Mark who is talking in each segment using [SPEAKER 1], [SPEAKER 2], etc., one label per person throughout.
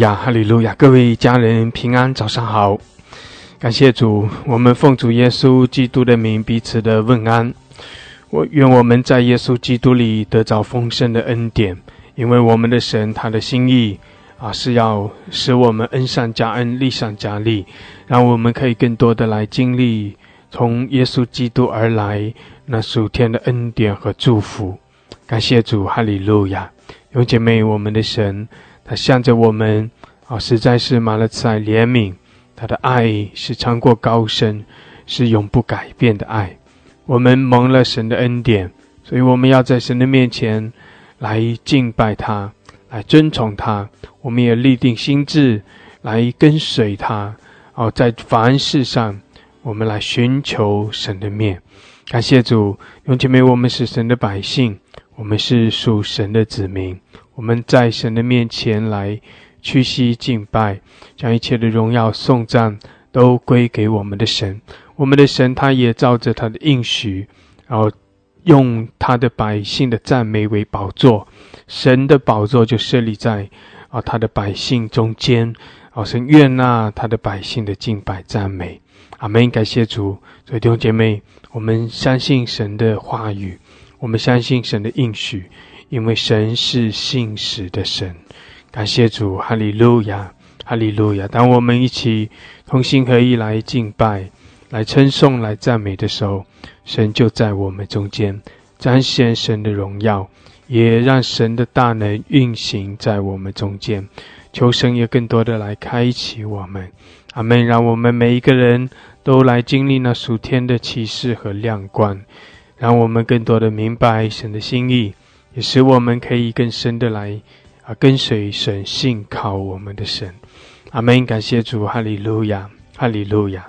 [SPEAKER 1] 呀，哈利路亚！各位家人平安，早上好！感谢主，我们奉主耶稣基督的名彼此的问安。我愿我们在耶稣基督里得着丰盛的恩典，因为我们的神他的心意啊是要使我们恩上加恩，利上加利，让我们可以更多的来经历从耶稣基督而来那属天的恩典和祝福。感谢主，哈利路亚！有姐妹，我们的神。他向着我们，啊，实在是满了慈爱怜悯。他的爱是长过高深，是永不改变的爱。我们蒙了神的恩典，所以我们要在神的面前来敬拜他，来尊崇他。我们也立定心志来跟随他。哦，在凡事上，我们来寻求神的面。感谢主，永姐妹，我们是神的百姓，我们是属神的子民。我们在神的面前来屈膝敬拜，将一切的荣耀颂赞都归给我们的神。我们的神他也照着他的应许，然后用他的百姓的赞美为宝座。神的宝座就设立在啊他的百姓中间。啊，神悦纳他的百姓的敬拜赞美。阿门。感谢主。所以弟兄姐妹，我们相信神的话语，我们相信神的应许。因为神是信实的神，感谢主，哈利路亚，哈利路亚。当我们一起同心合意来敬拜、来称颂、来赞美的时候，神就在我们中间彰显神的荣耀，也让神的大能运行在我们中间。求神也更多的来开启我们，阿门。让我们每一个人都来经历那属天的启示和亮光，让我们更多的明白神的心意。使我们可以更深的来啊跟随神，信靠我们的神。阿门！感谢主，哈利路亚，哈利路亚。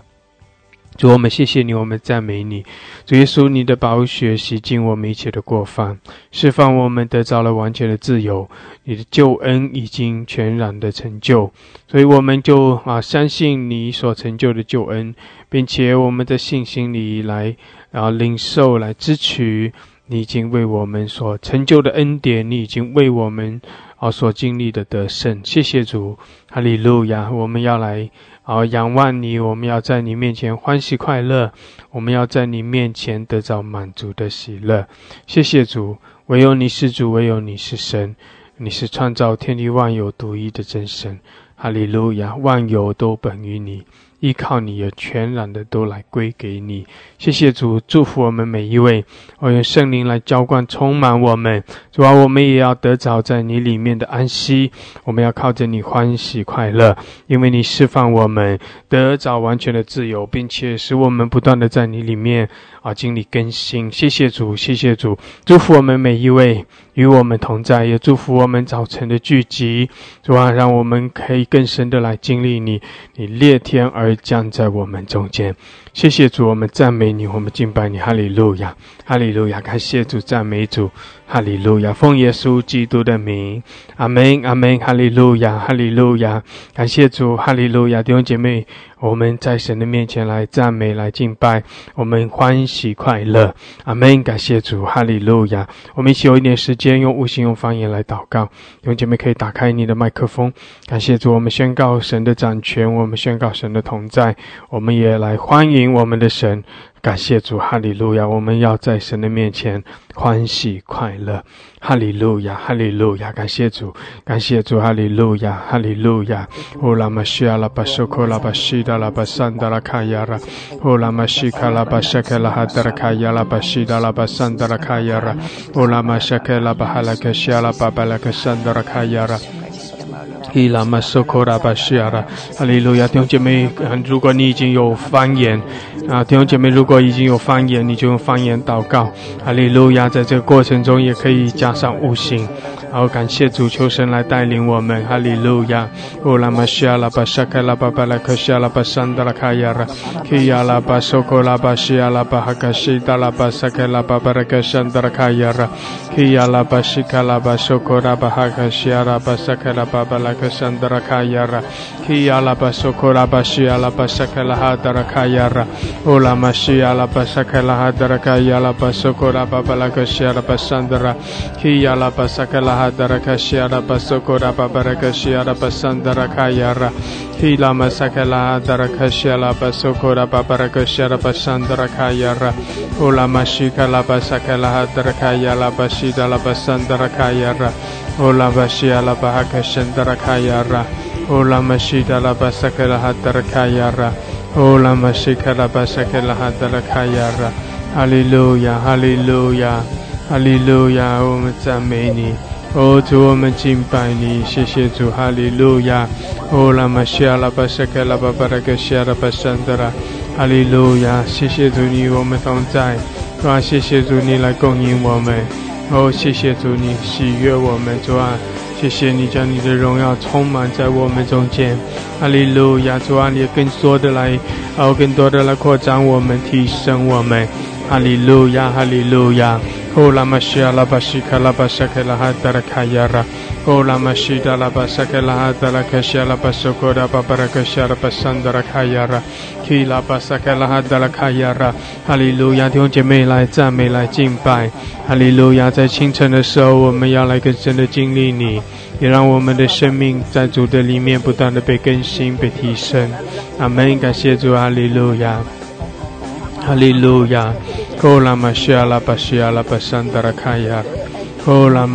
[SPEAKER 1] 主，我们谢谢你，我们赞美你。主耶稣，你的宝血洗净我们一切的过犯，释放我们得着了完全的自由。你的救恩已经全然的成就，所以我们就啊相信你所成就的救恩，并且我们的信心里来啊领受来支取。你已经为我们所成就的恩典，你已经为我们啊所经历的得胜，谢谢主，哈利路亚！我们要来啊仰望你，我们要在你面前欢喜快乐，我们要在你面前得到满足的喜乐。谢谢主，唯有你是主，唯有你是神，你是创造天地万有独一的真神，哈利路亚！万有都本于你。依靠你，也全然的都来归给你。谢谢主，祝福我们每一位。我用圣灵来浇灌，充满我们。主啊，我们也要得着在你里面的安息。我们要靠着你欢喜快乐，因为你释放我们得着完全的自由，并且使我们不断的在你里面啊经历更新。谢谢主，谢谢主，祝福我们每一位与我们同在，也祝福我们早晨的聚集。主啊，让我们可以更深的来经历你，你裂天而。降在我们中间，谢谢主，我们赞美你，我们敬拜你，哈利路亚，哈利路亚，感谢主，赞美主，哈利路亚，奉耶稣基督的名，阿门，阿门，哈利路亚，哈利路亚，感谢主，哈利路亚，弟兄姐妹。我们在神的面前来赞美、来敬拜，我们欢喜快乐。阿门！感谢主，哈利路亚！我们一起有一点时间，用悟性、用方言来祷告。弟兄姐妹可以打开你的麦克风。感谢主，我们宣告神的掌权，我们宣告神的同在，我们也来欢迎我们的神。感谢主，哈利路亚！我们要在神的面前欢喜快乐，哈利路亚，哈利路亚！感谢主，感谢主，哈利路亚，哈利路亚！乌拉玛西阿拉巴苏库拉巴西达拉巴桑达拉卡亚拉，乌拉玛西卡拉巴沙克拉哈达拉卡亚拉巴西达拉巴桑达拉卡亚拉，乌拉玛沙克拉巴哈拉克西阿拉巴巴拉克桑达拉卡亚拉。伊拉玛苏库拉巴西亚拉，哈利路亚！弟兄姐妹，如果你已经有方言啊，弟兄姐妹，如果已经有方言，你就用方言祷告。哈利路亚！在这个过程中，也可以加上悟性。好，感谢主求神来带领我们。哈利路亚！乌拉玛西亚拉巴沙克拉巴巴拉克西亚拉巴桑德拉卡亚拉，基亚拉巴苏库拉巴西亚拉巴哈卡西达拉巴沙克拉巴巴拉克桑德拉卡亚拉，基亚拉巴西卡拉巴苏库拉巴哈卡西亚拉巴沙克拉巴巴拉。Sandra Kayara, Kiala Basokora Bashiala Basakala Hadara Kayara, Ola Mashiala Basakala Hadara Kayala Basokora Babalaka Shara Basandra, Kiala Basakala 哈达拉卡西阿拉巴苏库拉巴巴拉卡西阿拉巴桑达拉卡亚拉，提拉玛萨卡拉哈达拉卡亚拉，乌拉玛西卡拉巴萨卡拉哈达拉卡亚拉巴西达拉巴桑达拉卡亚拉，乌拉巴西阿拉巴哈卡什达拉卡亚拉，巴萨卡拉哈达拉卡亚拉，乌拉玛西卡拉巴萨卡拉哈达拉卡亚拉，哈利路亚，哈利路亚。哈利路亚，我们赞美你，哦主，我们敬拜你，谢谢主，哈利路亚，哦拉玛西亚拉巴沙克拉巴巴拉克西亚拉巴山德拉，哈利路亚，谢谢主你我们同在，啊，谢谢主你来供应我们，哦，谢谢主你喜悦我们，主啊，谢谢你将你的荣耀充满在我们中间，哈利路亚，主啊，你更多的来，哦，更多的来扩张我们，提升我们，哈利路亚，哈利路亚。哦，拉玛西阿拉巴西卡拉巴萨克拉哈达拉卡亚拉，哦，拉玛西达拉巴萨克拉哈达拉卡西阿拉巴苏库达巴巴拉卡西阿拉巴桑达拉卡亚拉，基拉巴萨克拉哈达拉卡亚拉，哈利路亚，弟兄姐妹来赞美来敬拜，哈利路亚，在清晨的时候，我们要来更深的经历你，也让我们的生命在主的里面不断的被更新、被提升。阿门，感谢主，哈利路亚。哈利路亚，哦拉玛西阿拉巴西阿拉巴桑达拉卡亚，哦拉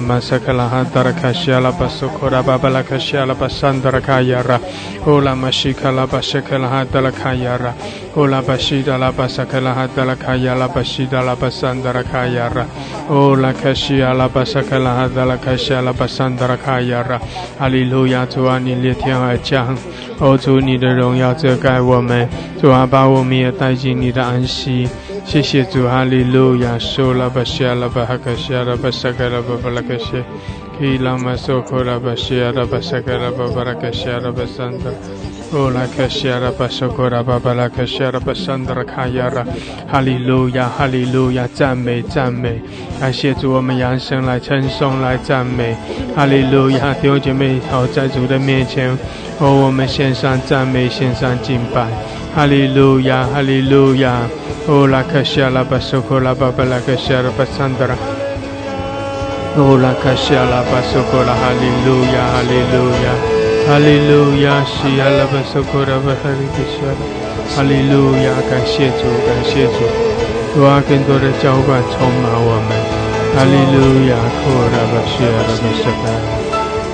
[SPEAKER 1] 玛西阿拉巴苏库拉巴哈拉克西阿拉巴桑达拉卡亚，伊拉巴苏库拉巴西阿拉巴苏库拉巴巴拉克桑达拉。Kila masakala hantara kashiala basokora babala kashiala basandara kayara. Ola mashikala bashakala hantala kayara. Ola bashida la basakala hantala kayala bashida la basandara kayara. Ola kashiala basakala hantala kashiala basandara kayara. 哈利路亚，主啊，你裂天而降，哦，主你的荣耀遮盖我们，主啊，把我们也带进你的安息。谢谢主，哈利路亚，苏拉巴西阿拉巴哈克西阿拉巴萨格拉巴巴拉克西，基拉玛苏库拉巴西阿拉巴萨格拉巴巴拉克西阿拉巴桑德，乌拉克西阿拉巴苏库拉巴巴拉克西阿拉巴桑德拉卡亚拉，哈利路亚，哈利路亚，赞美赞美，感谢主，我们扬声来称颂来赞美，哈利路亚，弟兄姐妹好，在主的面前，哦，我们献上赞美，献上敬拜，哈利路亚，哈利路亚，哦拉卡西阿拉巴苏库拉巴巴拉卡西阿拉巴桑德拉，哦拉卡西阿拉巴苏库拉，哈利路亚，哈利路亚，哈利路亚，西阿拉巴苏库拉巴哈利卡西拉，哈利路亚，感谢主，感谢主，主啊，更多的浇灌充满我们，哈利路亚，库拉巴西阿拉巴苏库拉，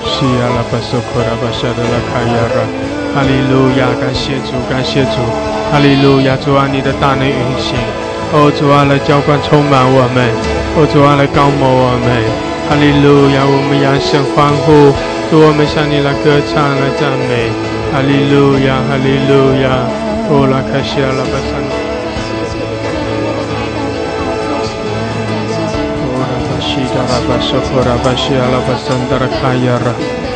[SPEAKER 1] 西阿拉巴苏库拉巴沙德拉卡亚拉。哈利路亚感谢主感谢主。哈利路亚，主啊，你的大能运行，哦，主啊，来浇灌充满我们，哦，主啊，来高摩我们，哈利路亚，我们扬声欢呼，主，我们向你来歌唱来赞美，哈利路亚，哈利路亚，哦，拉卡西阿拉巴桑，哦，拉巴西达拉巴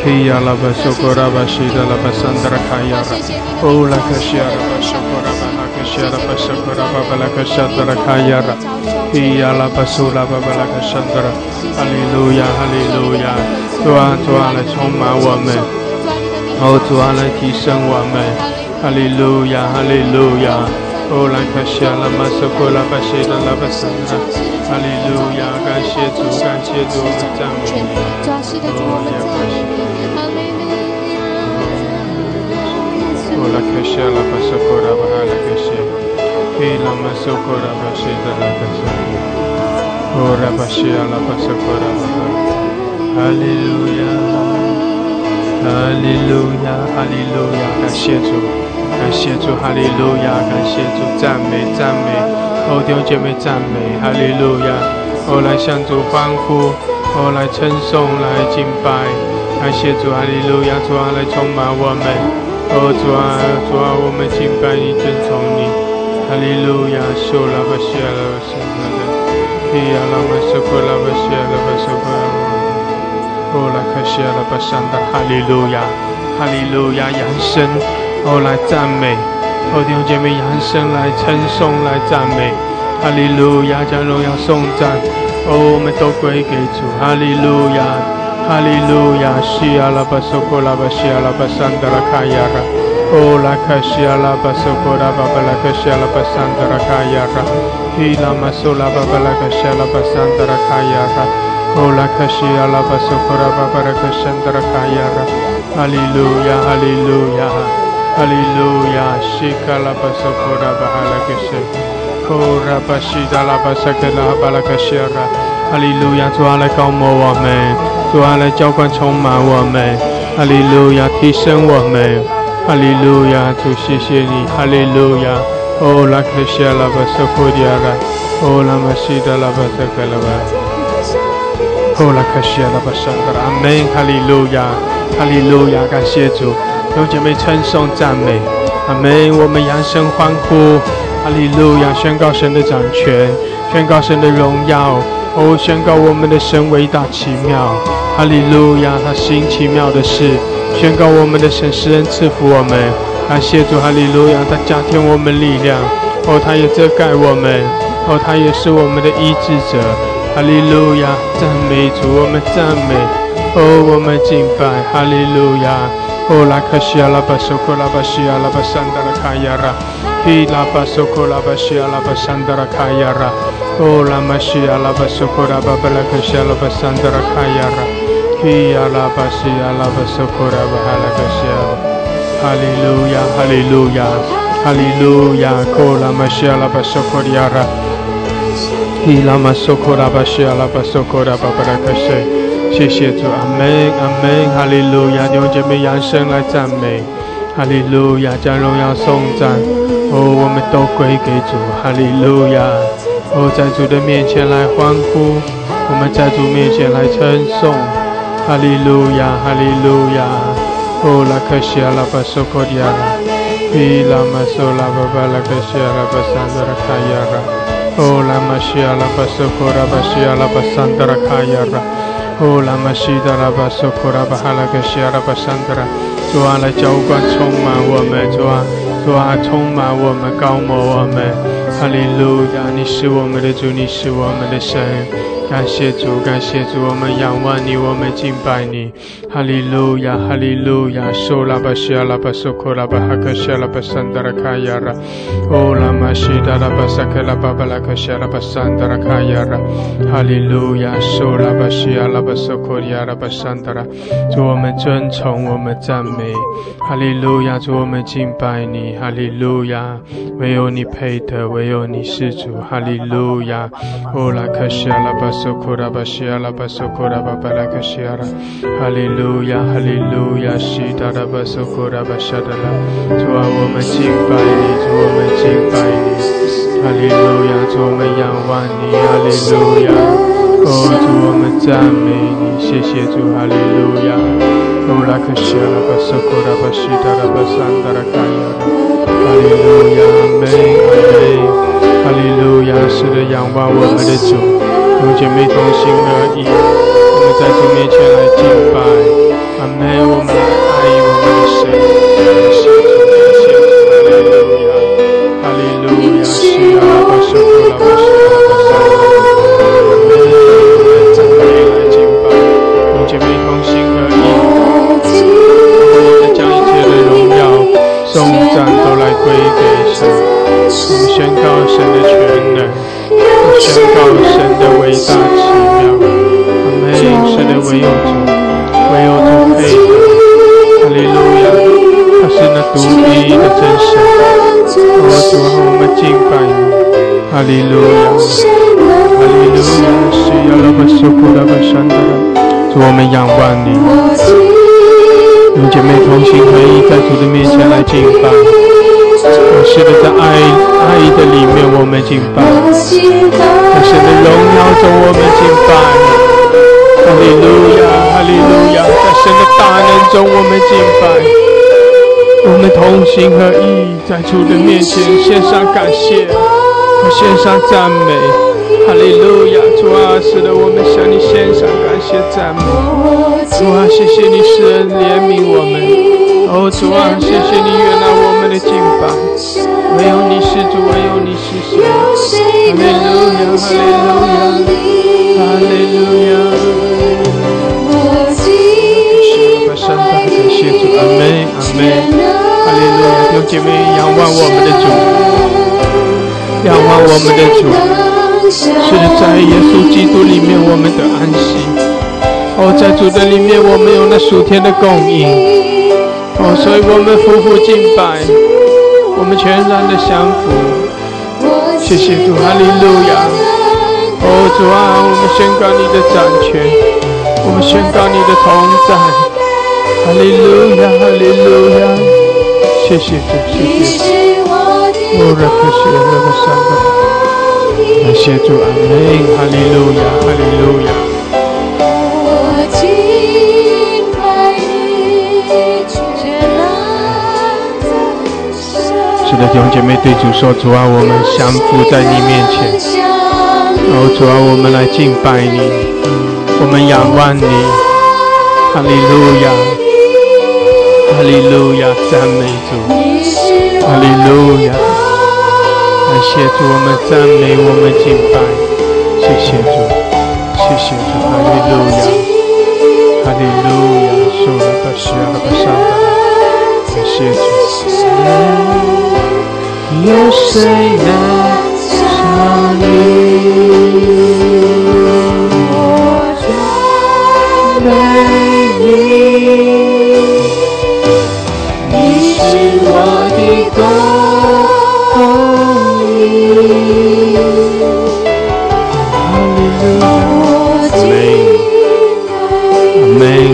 [SPEAKER 1] 索库拉巴西阿拉巴桑达拉卡亚拉，基亚拉巴索库拉巴西达拉巴桑达拉卡亚拉，哦，拉卡西阿拉巴索。Shara Pasakura Babalaka Shandra Kayara Iyala Basula Babalaka Shandra Hallelujah Hallelujah. 主啊主啊来充满我们哦主啊来提升我们哈利路亚哈利路亚哦来卡西阿拉马索库拉巴西达拉巴桑拉哈利路亚感谢主感谢主我们赞美你哦耶巴西哦来卡西阿拉巴索库拉巴哈拉卡西 Kila masokora bashida la kasani. Ora bashia la basokora baba. Hallelujah. Hallelujah. Hallelujah. 感谢主，感谢主，哈利路亚，感谢主，赞美赞美，哦弟兄姐妹赞美，哈利路亚，哦来向主欢呼，哦来称颂，来敬拜，感谢主，哈利路亚，主啊来充满我们，哦主啊主啊，我们敬拜你，尊崇你。哈利路亚，受拉巴西阿拉巴圣达的，伊阿拉巴苏库拉巴西阿拉巴苏库拉巴，哦拉卡西阿拉巴圣达，哈利路亚，哈利路亚，扬声，哦来赞美，哦弟兄姐妹扬声来称颂来赞美，哈利路亚，将荣耀颂赞，哦我们都归给主，哈利路亚，哈利路亚，西阿拉巴苏库拉巴西阿拉巴圣达拉卡亚拉。 哦，拉克西阿拉巴苏库拉巴巴拉克西阿拉巴桑德拉卡亚拉，伊拉马苏拉巴巴拉克西阿拉巴桑德拉卡亚拉，哦，拉克西阿拉巴苏库拉巴巴拉克西德拉卡亚拉，哈利路亚，哈利路亚，哈利路亚，西卡拉巴苏库拉巴哈拉克西，哦，拉巴西达拉巴萨克拉巴拉克西阿拉， 哈利路亚，主啊来高摩我们，主啊来浇灌充满我们，哈利路亚，提升我们。哈利路亚，主谢谢你，哈利路亚。哦，拉克西阿拉巴索库迪亚拉，哦，拉玛西达拉巴特克拉巴，哦，拉克西阿拉巴桑德拉，阿门，哈利路亚，哈利路亚，感谢主，用姐妹称颂赞美，阿门，我们扬声欢呼，哈利路亚，宣告神的掌权，宣告神的荣耀，哦，宣告我们的神伟大奇妙，哈利路亚，他行奇妙的事。宣告我们的神施恩赐福我们，感谢主哈利路亚，他加添我们力量，哦，他也遮盖我们，哦，他也是我们的医治者，哈利路亚，赞美主，我们赞美，哦，我们敬拜，哈利路亚，哦，拉克西阿拉巴索库拉巴西阿拉巴桑达拉卡亚拉，伊拉巴索库拉巴西阿拉巴桑达拉卡亚拉，哦，拉玛西阿拉巴索库拉巴巴拉克西阿拉巴桑达拉卡亚拉。Ki ala basi ala basokora bahala kasya. Hallelujah, hallelujah, hallelujah. Kola masya ala basokoriara. Ila masokora basya ala basokora babara kasya. 谢谢主，阿门，阿门，哈利路亚！弟兄姐妹扬声来赞美，哈利路亚，将荣耀颂赞，哦，我们都归给主，哈利路亚！哦，在主的面前来欢呼，我们在主面前来称颂。哈利路亚，哈利路亚，哦，拉克西阿拉巴索科迪亚拉，伊拉玛索拉巴巴拉克西阿拉巴桑德拉卡亚拉，哦，拉玛西阿拉巴索科拉巴西阿拉巴桑德拉卡亚拉，哦，拉玛西达拉巴索科拉巴哈拉克西阿拉巴桑德拉，主啊，来浇灌充满我们，主啊，主啊，充满我们，高摩我们，哈利路亚，你是我们的主，你是我们的神。感谢主，感谢主，我们仰望你，我们敬拜你。哈利路亚，哈利路亚。苏拉巴西阿拉巴苏库拉巴哈克西阿拉巴桑达拉卡亚拉。哦，拉玛西达拉巴萨克拉巴巴拉克西阿拉巴桑达拉卡亚拉。哈利路亚，苏拉巴西阿拉巴苏库里阿拉巴桑达拉。主我们尊崇，我们赞美。哈利路亚，主我们敬拜你。哈利路亚，唯有你配得，唯有你是主。哈利路亚，哦，拉克西阿拉巴。主啊，我们敬拜你，主我们敬拜你，哈利路亚，主我们仰望你，哈利路亚，哦，主我们赞美你，谢谢主，哈利路亚，哦，拉克西阿拉巴索库拉巴西达拉巴桑达拉，哈利路亚，阿门，阿门，哈利路亚，是的，仰望我们的主。用姐妹同心合意，我们在主面前来敬拜，阿门。我们来爱我们的神，感谢主，感谢主，哈利路亚，哈利路亚，是阿拉巴修库拉巴是阿，门。我们赞美来敬拜，用姐妹同心合意，我们将一切的荣耀、颂赞都来归给神，我们宣告神的全能。宣告神伟大奇妙，阿门！神的唯有主，唯有主配，哈利路亚！他是那独一的真神，我主啊，我们敬拜你，哈利路亚，哈利路亚！是亚拉巴苏库拉巴山的，主我们仰望你，用姐妹同心合意在主的面前来敬拜。是的，在爱爱的里面，我们敬拜；在神的荣耀中，我们敬拜。哈利路亚，哈利路亚，在神的大能中，我们敬拜。我们同心合意，在主的面前献上感谢，和献上赞美。哈利路亚，主啊，是的，我们向你献上感谢赞美。主啊，谢谢你施恩怜悯我们。哦，主啊，谢谢你原谅我们的敬吧！没有你是主，唯有你是谁？哈利路，哈利路亚，哈利路亚。阿门，阿门，哈利路亚。用姐妹仰望我们的主，仰望我们的主，是在耶稣基督里面我们的安息。哦，在主的里面，我们有那属天的供应。哦，所以我们夫妇敬拜，我们全然的降服。谢谢主，哈利路亚。哦，主啊，我们宣告你的掌权，我们宣告你的同在。哈利路亚，哈利路亚。谢谢主，谢谢。哦，拉克西亚拉巴桑的，感谢主，阿门，哈利路亚，哈利路亚。是的，弟兄姐妹对主说：主啊，我们降服在你面前。哦，主啊，我们来敬拜你，我们仰望你，哈利路亚，哈利路亚，赞美主，哈利路亚。感谢主，我们赞美，我们敬拜，谢谢主，谢谢主，哈利路亚，哈利路亚，受了不需要不上的，感谢主。有谁能像你？我赞美你，你是我的光。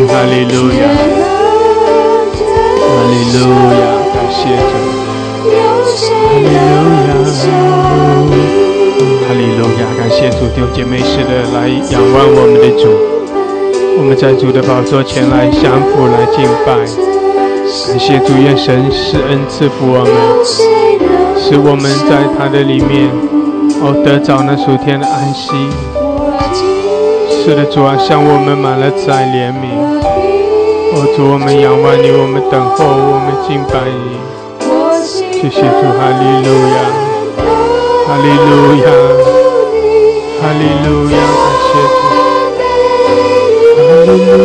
[SPEAKER 1] 哈利路亚，哈感谢主，弟兄姐妹似的来仰望我们的主，我们在主的宝座前来相扶来敬拜，感谢主，愿神施恩赐福我们，使我们在他的里面哦得着那属天的安息。是的，主啊，向我们满了在怜悯。哦，主，我们仰望你，我们等候，我们敬拜你。谢谢主，哈利路亚，哈利路亚，哈利路亚，感谢主，哈利路亚，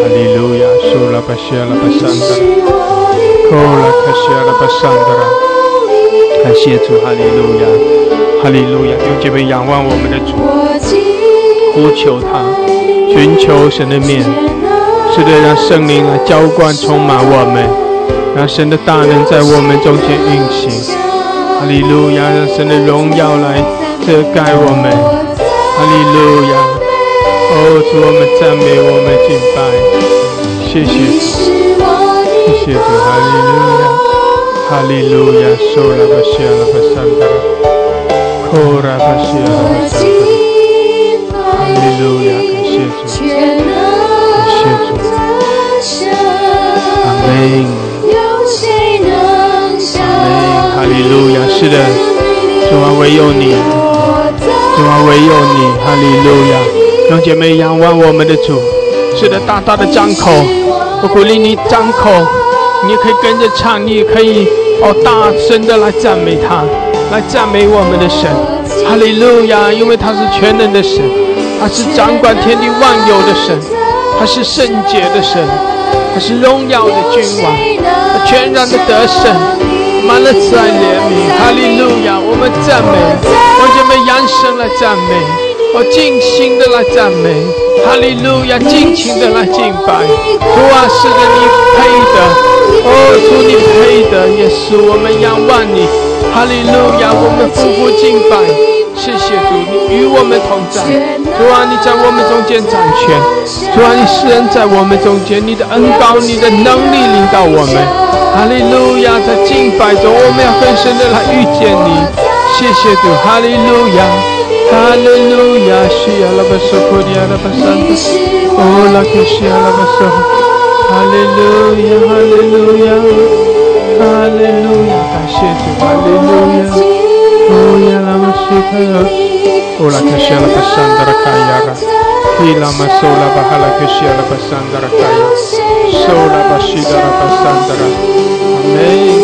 [SPEAKER 1] 哈利路亚，苏拉巴西阿拉巴桑德拉，库拉卡西阿拉巴桑德拉，感谢主，哈利路亚，哈利路亚，用这杯仰望我们的主，呼求他，寻求神的面。是的，让圣灵来浇灌、充满我们，让神的大能在我们中间运行。哈利路亚，让神的荣耀来遮盖我们。哈利路亚，哦，主，我们赞美，我们敬拜，谢谢。主，谢谢主，哈利路亚，哈利路亚，受拉巴西亚拉巴桑达拉，库拉巴西亚拉巴桑达，哈利路亚，感谢主。感谢主阿门，哈利路亚！是的，主啊，唯有你，主啊，唯有你，哈利路亚！让姐妹仰望我们的主，是的，大大的张口，我鼓励你张口，你也可以跟着唱，你也可以哦，大声的来赞美他，来赞美我们的神，哈利路亚！因为他是全能的神，他是掌管天地万有的神，他是圣洁的神。他是荣耀的君王，他全然的得胜，满了慈爱怜悯。哈利路亚！我们赞美，让姐妹仰扬声来赞美，我尽心的来赞美。哈利路亚！尽情的来敬拜。主啊，是的，你配的，哦，主你配的，耶稣，我们仰望你。哈利路亚！我们夫妇敬拜。谢谢主，你与我们同在。主啊，你在我们中间掌权。主啊，你施恩在我们中间，你的恩高，你的能力领导我们。哈利路亚，在敬拜中，我们要更深的来遇见你。谢谢主，哈利路亚，哈利路亚，西亚拉巴索库迪亚拉巴桑德，哦拉克西亚拉巴索，哈利路亚，哈利路亚，哈利路亚，感谢主，哈利路亚。Oya la masika Ola kashia la pasandara kayara Hila masola bahala kashia la pasandara kaya Sola bashida la pasandara Amen 感谢主哈利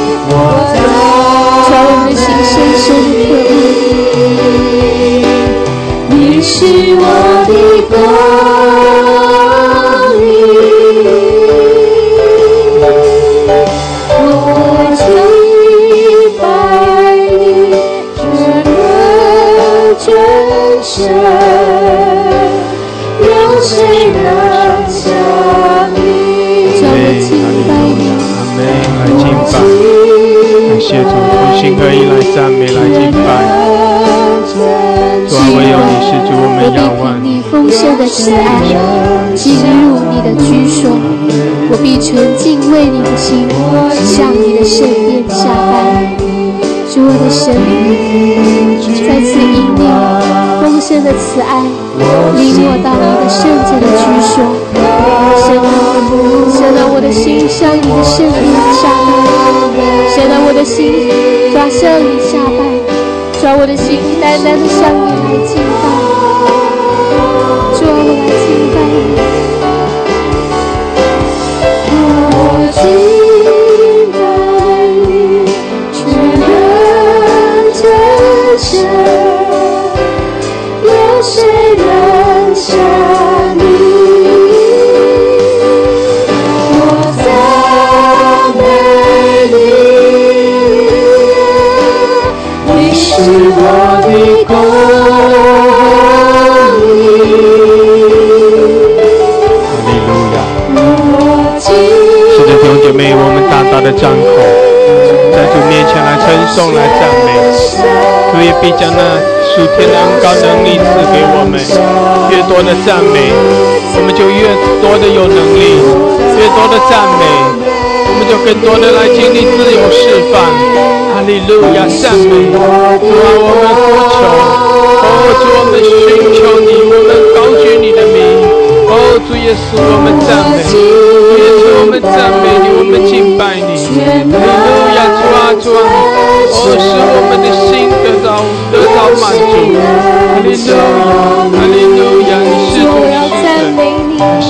[SPEAKER 2] 是我的光明。我敬拜你，这个真神，慈爱，进入你的居所，我必纯净为你的心，向你的圣殿下拜。主我的神，再次引领丰盛的慈爱，领我到你的圣洁的居所。神啊，神啊，我的心向你的圣殿下拜。神啊，我的心抓向你下拜。抓我的心，单单的向你来敬拜。的
[SPEAKER 1] 张口，在主面前来称颂、来赞美。主也必将那属天的恩高能力赐给我们。越多的赞美，我们就越多的有能力；越多的赞美，我们就更多的来经历自由释放。哈利路亚，赞美！主啊，我们呼求，哦，主，我们寻求你，我们高举你的。主耶稣，我们赞美，主耶稣，我们赞美你，我们敬拜你。哈利路亚，主啊，主啊，哦，使我们的心得到得到满足。哈利路亚，哈利路亚，你是主，你是神，感谢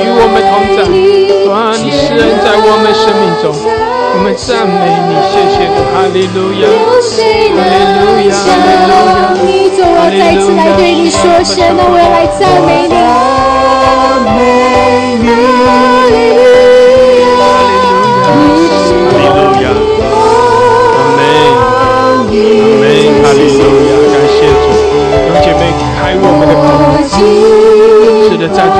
[SPEAKER 1] 与我们同在，主啊，你施恩在我们生命中，我们赞美你，谢谢主，哈利路亚，哈利路亚，哈利路亚。
[SPEAKER 2] 你，主，我再次来对你说声，那我要来赞美你。哈利路亚，
[SPEAKER 1] 哈利路亚，阿门，阿门，哈利路亚，感谢主，弟兄姐妹开我们的口，是的，在主面前来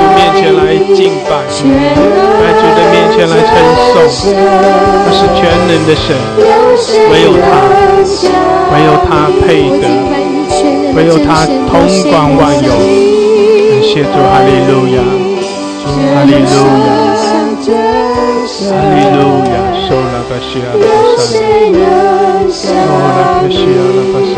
[SPEAKER 1] 敬拜，在主的面前来称颂，他是全能的神，唯有他，唯有他配得，唯有他统管万有，感谢主，哈利路亚，哈利路亚，哈利路亚，受了个西亚的巴山，受了个西亚的巴山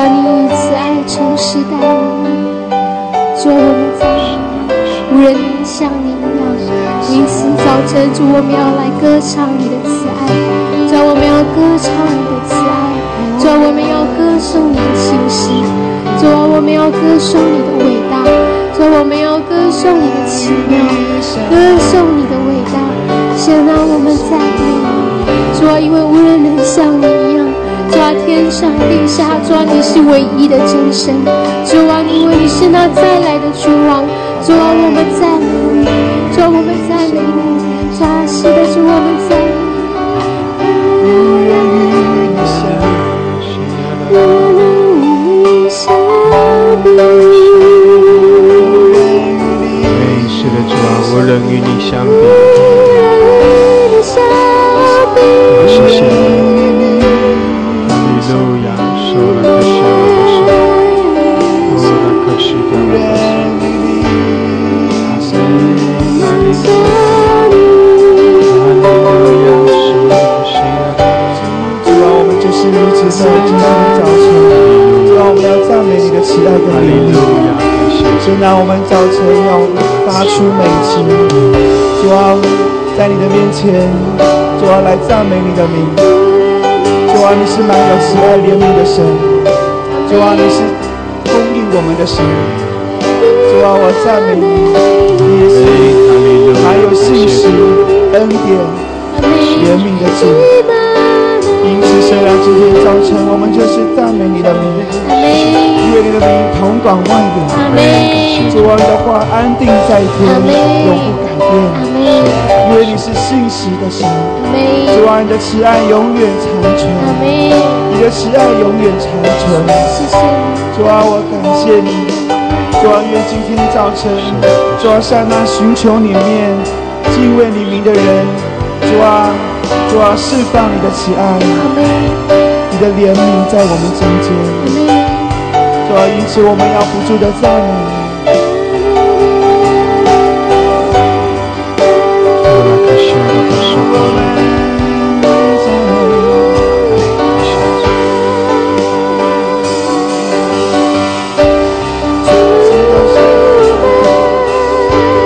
[SPEAKER 1] 主
[SPEAKER 2] 啊，你以慈爱诚实待我们。主啊，我们在，无人能像你一样。因此，早晨主，我们要来歌唱你的慈爱。主啊，我们要歌唱你的慈爱。主啊，我们要歌颂你的心事。主啊，我们要歌颂你的伟大，主啊，我们要歌颂你的奇妙，歌颂你的伟大。现在我们在，主啊，因为无人能像你一样。主啊，天上地下，主啊，你是唯一的真神。主啊，因为你是那再来的君王。主啊，我们赞美你，主啊，我们赞美你。主啊，是的，主，我们赞美你。无人能无人能与你相比。
[SPEAKER 1] 哎，是的，主啊，无人与你相比。谢谢
[SPEAKER 3] 主。主啊，我们早晨要发出美情，主啊，在你的面前，主啊，来赞美你的名。主啊，你是满有慈爱怜悯的神，主啊，你是供应我们的神。主啊，我赞美你，你是还有信实、恩典、怜悯的主。因此，虽然今天早晨我们就是赞美你的名，因为你的名同管万有。主啊，你的话安定在天，永不改变。因为你是信实的神，主啊，你的慈爱永远长存，你的慈爱永远长存。主啊，我感谢你。主啊，愿今天早晨，主啊，向那寻求你面、敬畏你名的人，主啊，主啊，释放你的慈爱，你的怜悯在我们中间。主啊，因此我们要不住的赞美。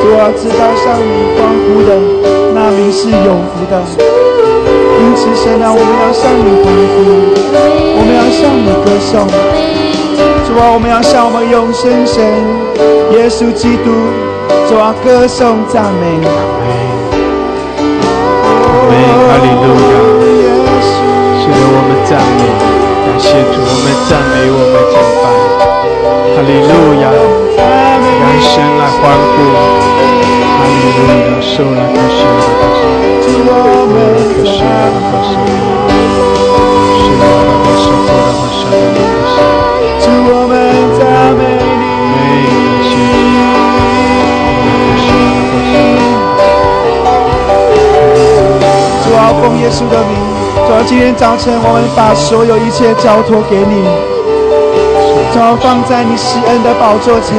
[SPEAKER 1] 主
[SPEAKER 3] 啊，知道向你欢呼的那名是有福的，因此神啊，我们要向你欢呼，我们要向你歌颂。主啊，我们。要向我们永生神耶稣基督，主啊，歌颂赞美。
[SPEAKER 1] 哈利路亚。是的，我们赞美，感谢主，我们赞美，我们敬拜，哈利路亚，让神来欢呼，
[SPEAKER 3] 耶稣的名，主啊，今天早晨我们把所有一切交托给你，主啊，放在你施恩的宝座前。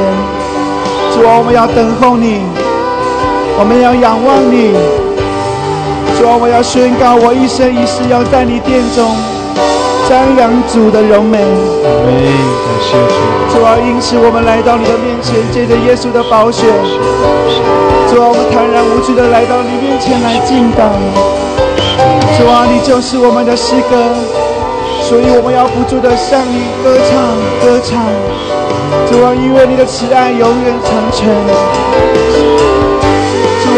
[SPEAKER 3] 主啊，我们要等候你，我们要仰望你。主啊，我要宣告，我一生一世要在你殿中，张扬主的荣美。
[SPEAKER 1] 感谢主。
[SPEAKER 3] 主啊，因此我们来到你的面前，借着耶稣的宝血。主啊，我们坦然无惧的来到你面前来敬拜。主啊，你就是我们的诗歌，所以我们要不住的向你歌唱，歌唱。主啊，因为你的慈爱永远长存。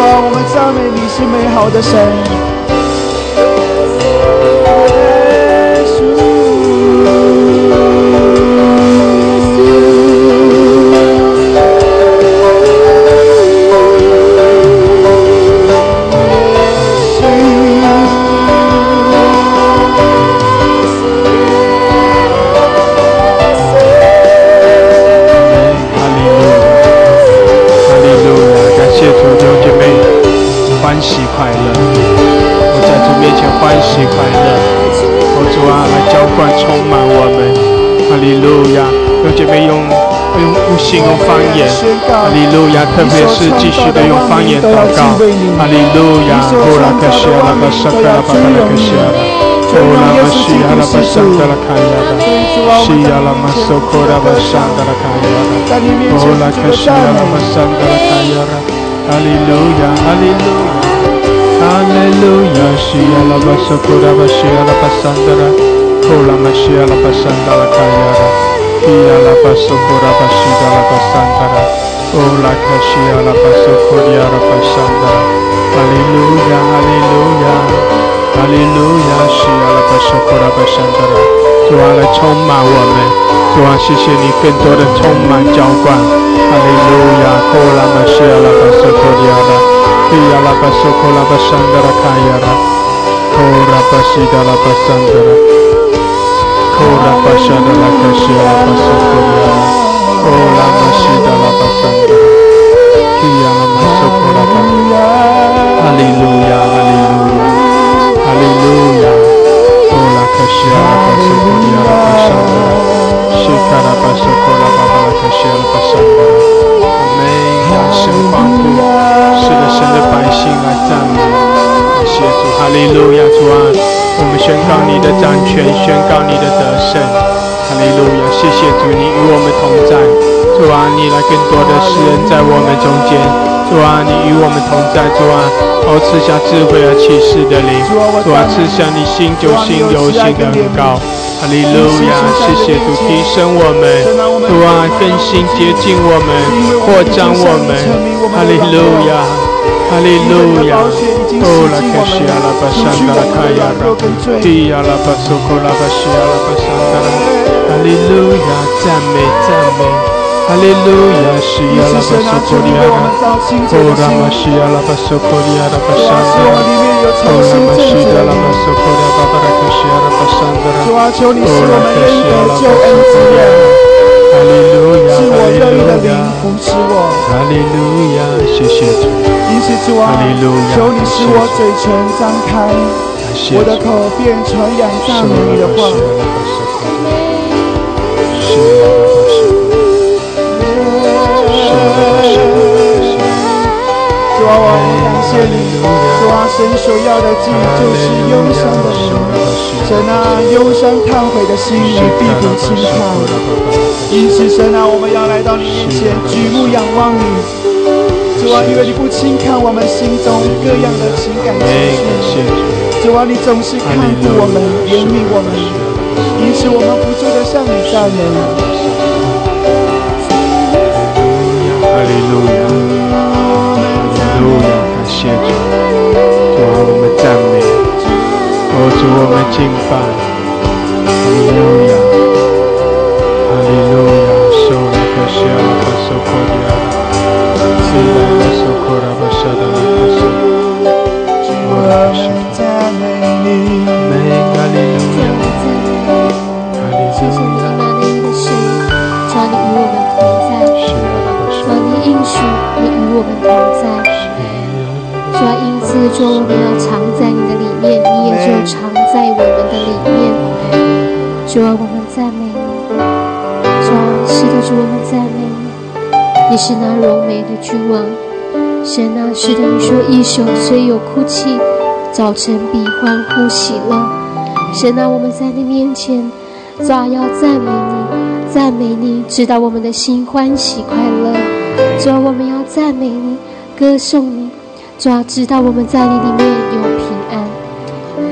[SPEAKER 3] 让，我们赞美你是美好的神。
[SPEAKER 1] 哈利路亚！特别是继续的用方言祷告。哈利路亚！呼啦克西阿拉巴沙克拉巴卡拉克西拉，巴西阿拉巴桑德拉卡亚拉，西阿拉马索库拉巴桑德拉卡亚拉，呼啦克西阿拉巴桑德拉卡亚拉。哈利路亚！哈利路亚！哈利路亚！西阿拉巴索库拉巴西阿拉巴桑德拉，呼啦马哈利路亚，是阿拉巴沙库拉巴山德拉，主啊来充满我们，主啊谢谢你更多的充满浇灌，哈利路亚，库拉玛是阿拉巴沙库亚拉，比阿拉巴沙库拉巴山德拉卡亚拉，库拉巴西达拉巴山德拉，库拉巴沙德拉阿拉巴库亚拉，库拉玛西达拉巴。让神帮助，是的，神的百姓来赞美，感谢主，哈利路亚，主啊，我们宣告你的掌权，宣告你的得胜。哈利路亚！谢谢主，你与我们同在。主啊，你来更多的施恩在我们中间。主啊，你与我们同在。主啊，哦，赐下智慧和启示的灵。主啊，赐下你新酒新有新的恩膏。哈利路亚！谢谢主，提升我们。主啊，更新洁净我们，扩张我们。哈利路亚！哈利路亚！哦，拉克西阿拉巴山达拉卡亚拉，提亚拉巴苏库拉巴西阿拉巴山。利路亚，赞美赞美，哈利路亚，西亚拉巴索科利亚拉，哦拉玛西亚拉巴索科利亚拉巴山德拉，哦拉玛西亚拉巴索科利亚巴巴拉克西亚拉巴山德拉，哦拉克西亚拉巴索科利亚，哈利路亚，哈利路亚，哈利路亚，谢谢主，哈利路亚，
[SPEAKER 3] 求你使我嘴唇张开，我的口便传扬赞美你的话。主啊，我感谢你。主啊，神所要的祭就是忧伤的心。神啊，忧伤忏悔的心，你必不轻看。因此，神啊，我们要来到你面前，举目仰望你。主啊，因为你不轻看我们心中各样的情感情绪。主啊，你总是看顾我们，怜悯我们。因此，我们不住的向你赞美。
[SPEAKER 1] 哈利路亚，哈利路亚，感谢主，主啊，我们赞美，主我们敬拜，哈利路亚，哈利路亚，受了个谢了个受苦的啊，虽然我受苦了，我舍得了个受，主啊，赞
[SPEAKER 2] 主我们要藏在你的里面，你也就藏在我们的里面。主啊，我们赞美你，主啊是的，主我们赞美你，你是那荣美的君王，神啊，是的，你说一宿虽有哭泣，早晨必欢呼喜乐。神啊，我们在你面前，主啊，要赞美你，赞美你，直到我们的心欢喜快乐。主啊，我们要赞美你，歌颂你，主啊，知道我们在你里面有平安。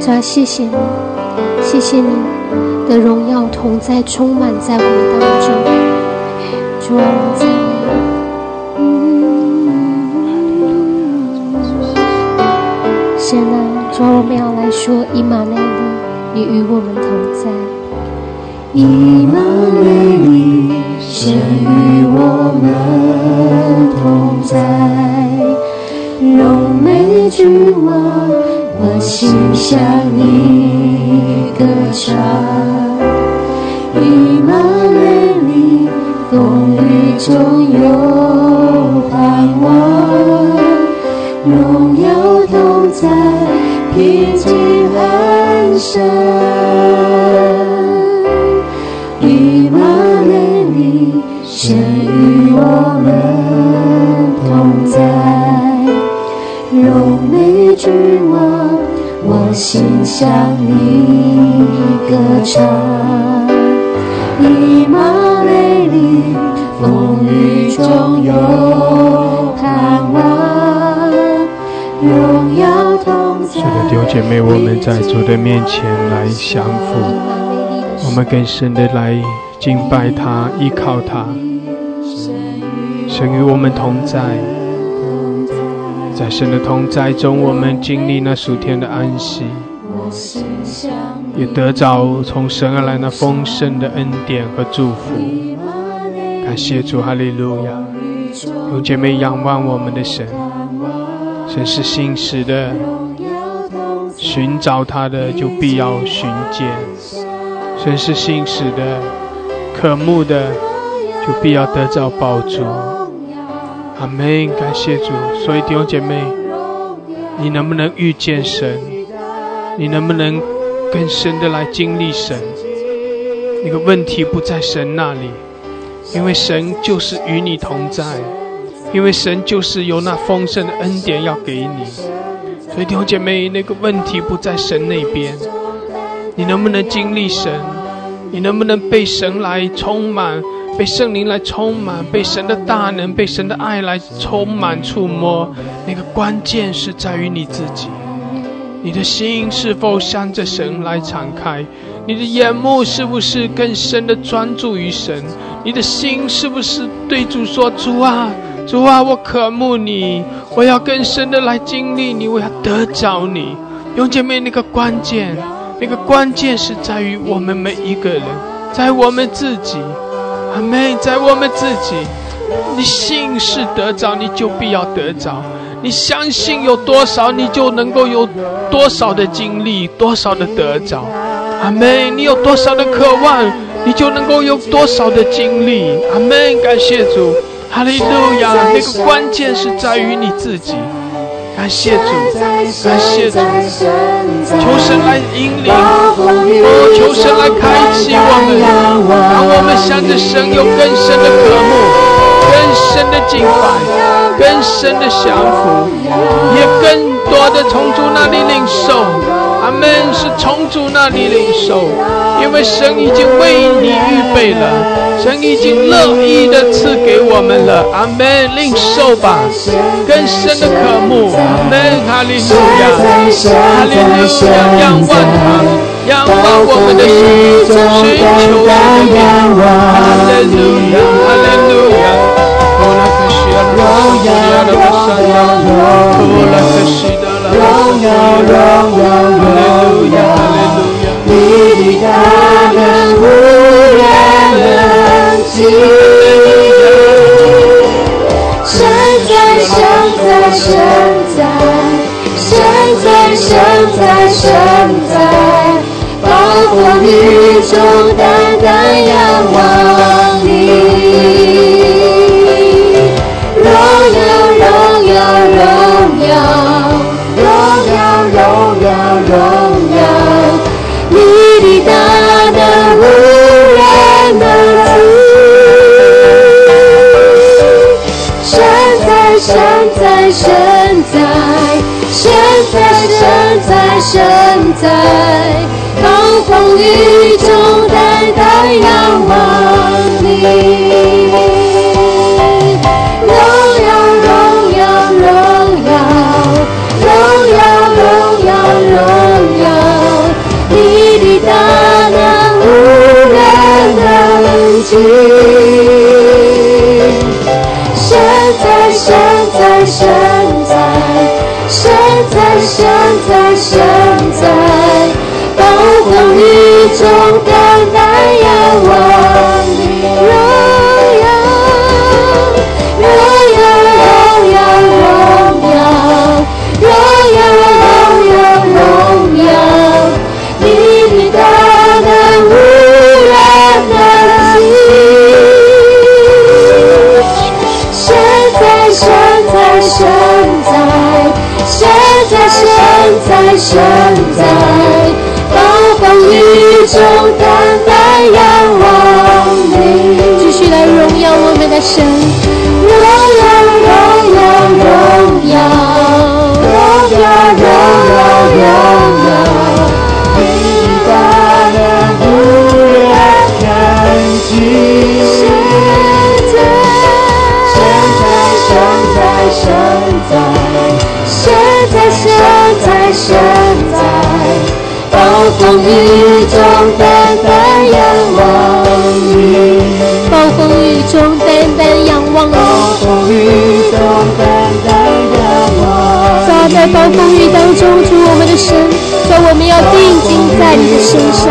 [SPEAKER 2] 主啊，谢谢你，谢谢你的荣耀同在，充满在我们当中。主啊，我们赞美你。神啊，主啊，我们要来说以马内利。你与我们同在，
[SPEAKER 4] 以马内利，神与我们同在。心向你歌唱。歌唱。以马内利，风雨中有盼望，荣耀同在。
[SPEAKER 1] 是的，弟兄姐妹，我们在主的面前来降服。我们更深的来敬拜他，依靠他。神与我们同在，在神的同在中，我们经历那数天的安息，也得着从神而来那丰盛的恩典和祝福。感谢主，哈利路亚！有姐妹仰望我们的神，神是信实的，寻找他的就必要寻见。神是信使的，渴慕的，就必要得着宝珠。阿门！感谢主。所以弟兄姐妹，你能不能遇见神？你能不能更深的来经历神？那个问题不在神那里，因为神就是与你同在，因为神就是有那丰盛的恩典要给你。所以弟兄姐妹，那个问题不在神那边。你能不能经历神？你能不能被神来充满，被圣灵来充满，被神的大能、被神的爱来充满、触摸？那个关键是在于你自己。你的心是否向着神来敞开？你的眼目是不是更深的专注于神？你的心是不是对主说：“主啊，主啊，我渴慕你，我要更深的来经历你，我要得着你。”永姐妹，那个关键。那个关键是在于我们每一个人，在我们自己，阿妹，在我们自己。你信是得着，你就必要得着；你相信有多少，你就能够有多少的经历，多少的得着。阿妹，你有多少的渴望，你就能够有多少的经历。阿妹，感谢主，哈利路亚。那个关键是在于你自己。感谢主，感谢主，求神来引领，哦，求神来开启我们，让我们向着神有更深的渴慕，更深的敬拜，更深的降服，也更多的从主那里领受。阿门，是从主那里领受，因为神已经为你预备了，神已经乐意的赐给我们了。阿门，领受吧，更深的渴慕。阿门，哈利路亚，哈利路亚，仰望他，仰望我们的心，寻求他的面。哈利路亚，哈利路亚，荣耀，荣耀，荣耀，荣耀，荣耀，荣耀。你的大能无人能及。神在，神在，神在，神在，神在，神在。
[SPEAKER 2] 包括你，从淡淡仰望。中单单仰望你荣耀，荣耀，荣耀，荣耀，荣耀，荣耀，荣耀，你的大能无人能及。现在，现在，现在，现在，现在，现在，暴风雨中单单仰望你。
[SPEAKER 5] 继续来荣耀我们的神，
[SPEAKER 2] 荣耀，荣耀，荣耀，荣耀，荣耀，荣耀，你的大能无人能及。风雨中单单仰望你。
[SPEAKER 5] 暴风雨中单单仰望你。
[SPEAKER 2] 风雨中单单仰望
[SPEAKER 5] 在暴风雨当中，主我们的神，主啊我们要定睛在你的身上。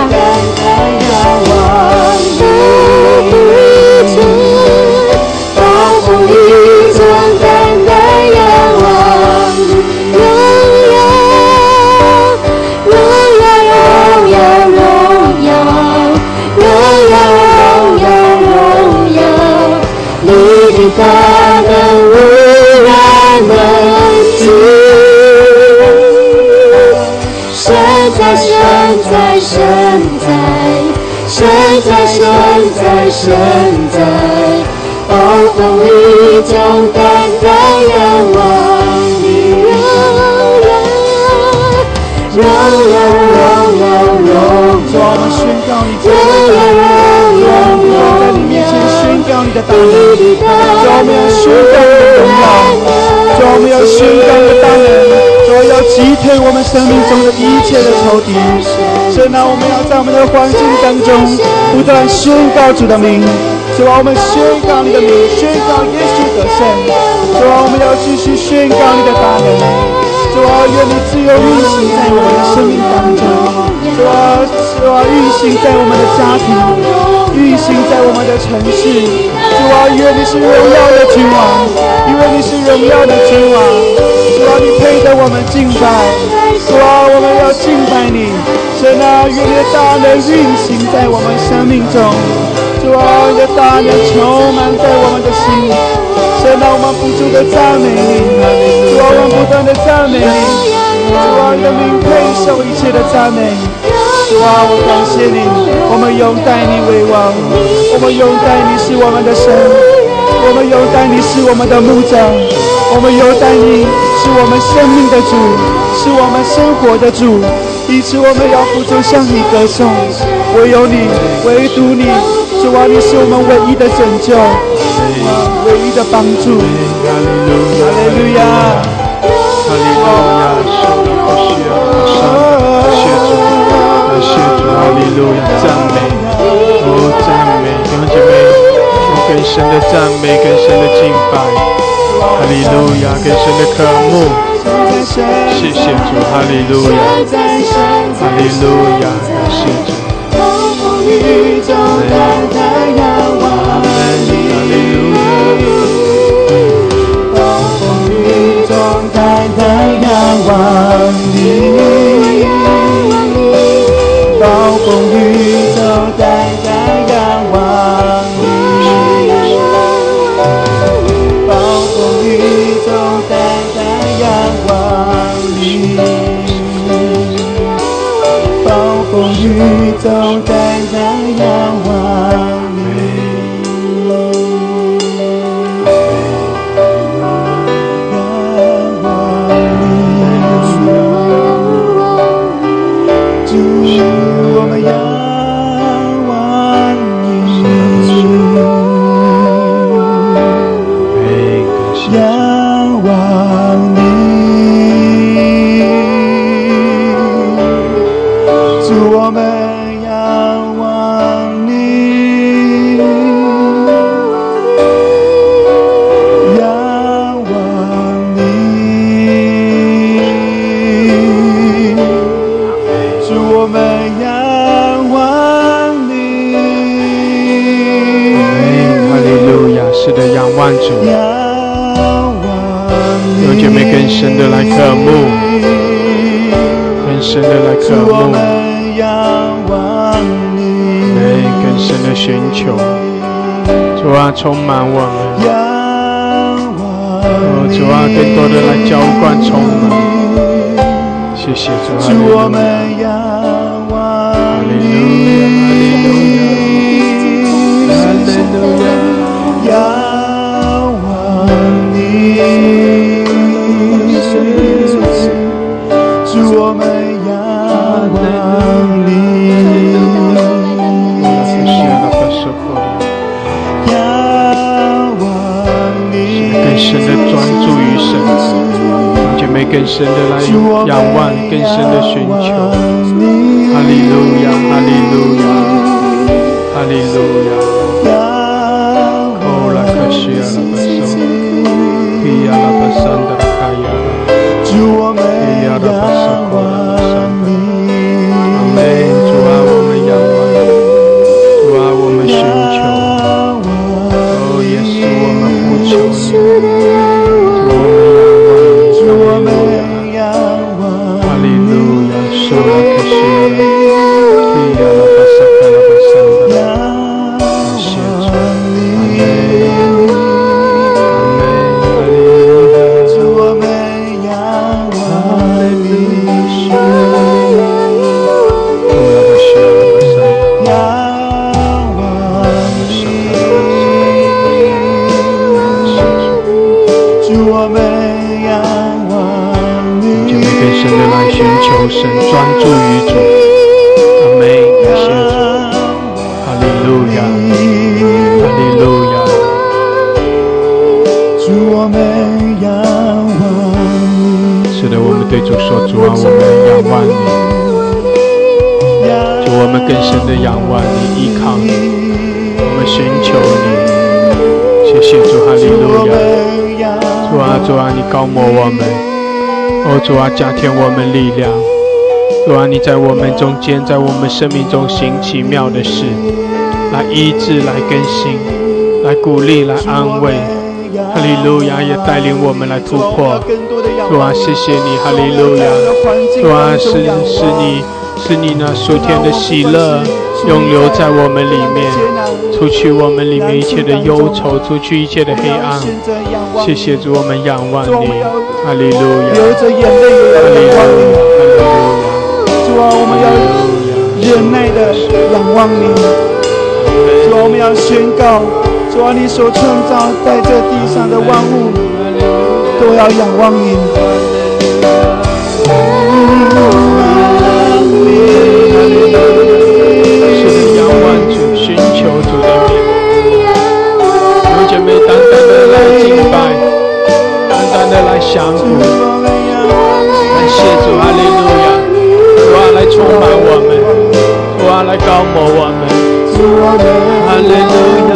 [SPEAKER 2] 在，现在，现在，暴风雨中单单仰望你荣耀，荣耀，荣耀，荣
[SPEAKER 3] 主啊，我的大能。主，我们要宣告你的荣耀。主，我们要宣告你的大能。主啊，要击退我们生命中的一切的仇敌。所以呢，我们要在我们的环境当中不断宣告主的名。主啊，我们宣告你的名，宣告耶稣得胜。主啊，我们要继续宣告你的大能。主啊，愿你自由运行在我们的生命当中。主啊，主啊，运行在我们的家庭，运行在我们的城市。主啊，愿你是荣耀的君王，因为你是荣耀的君王。主啊，你配得我们敬拜。主啊，我们要敬拜你。神啊，愿你的大能运行在我们生命中。主啊，你的大能充满在我们的心。神啊，我们不住的赞美你。主啊，我们不断的赞美你。主啊，你的名配受一切的赞美。主啊，我感谢你，我们拥戴你为王，我们拥戴你是我们的神，我们拥戴你是我们的牧长，我们拥戴你是我们生命的主，是我们生活的主，因此我们要付出向你歌颂，唯有你，唯独你，主啊，你是我们唯一的拯救，唯一的帮助，哈利路亚。
[SPEAKER 1] 哈利路亚，是的，不需要马上，谢主，感谢主，哈利路亚，赞美，哦，赞美，弟兄姐妹，用更深的赞美，更深的敬拜，哈利路亚，更深的渴慕，谢谢主，哈利路亚，哈利路亚，感谢主，
[SPEAKER 2] 暴风雨中单单仰望你，
[SPEAKER 1] 哈利路亚。
[SPEAKER 2] 暴风雨中单单仰望你，风雨中单单仰望你，暴风雨中单单仰望你，暴风雨中望
[SPEAKER 1] 主，有姐妹更深的来渴慕，更深的来渴慕，来更深的寻求，主啊，充满我们，哦，主啊，更多的来浇灌充满，谢谢主啊，哈更深的来仰望，更深的寻求。主啊，加添我们力量。主啊，你在我们中间，在我们生命中行奇妙的事，来医治，来更新，来鼓励，来安慰。哈利路亚，也带领我们来突破。主啊，谢谢你，哈利路亚。主啊，是是你，是你那属天的喜乐，永留在我们里面，除去我们里面一切的忧愁，除去一切的黑暗。谢谢主，我们仰望你。哈利路亚，
[SPEAKER 3] 流着眼泪也要仰望你。主啊，我们要忍耐的仰望你。主啊，我们要宣告，主啊，你所创造在这地上的万物都要仰望你。
[SPEAKER 1] 是仰望降服，感谢主哈利路亚，主啊来充满我们，主啊来高抹我们，哈利路亚，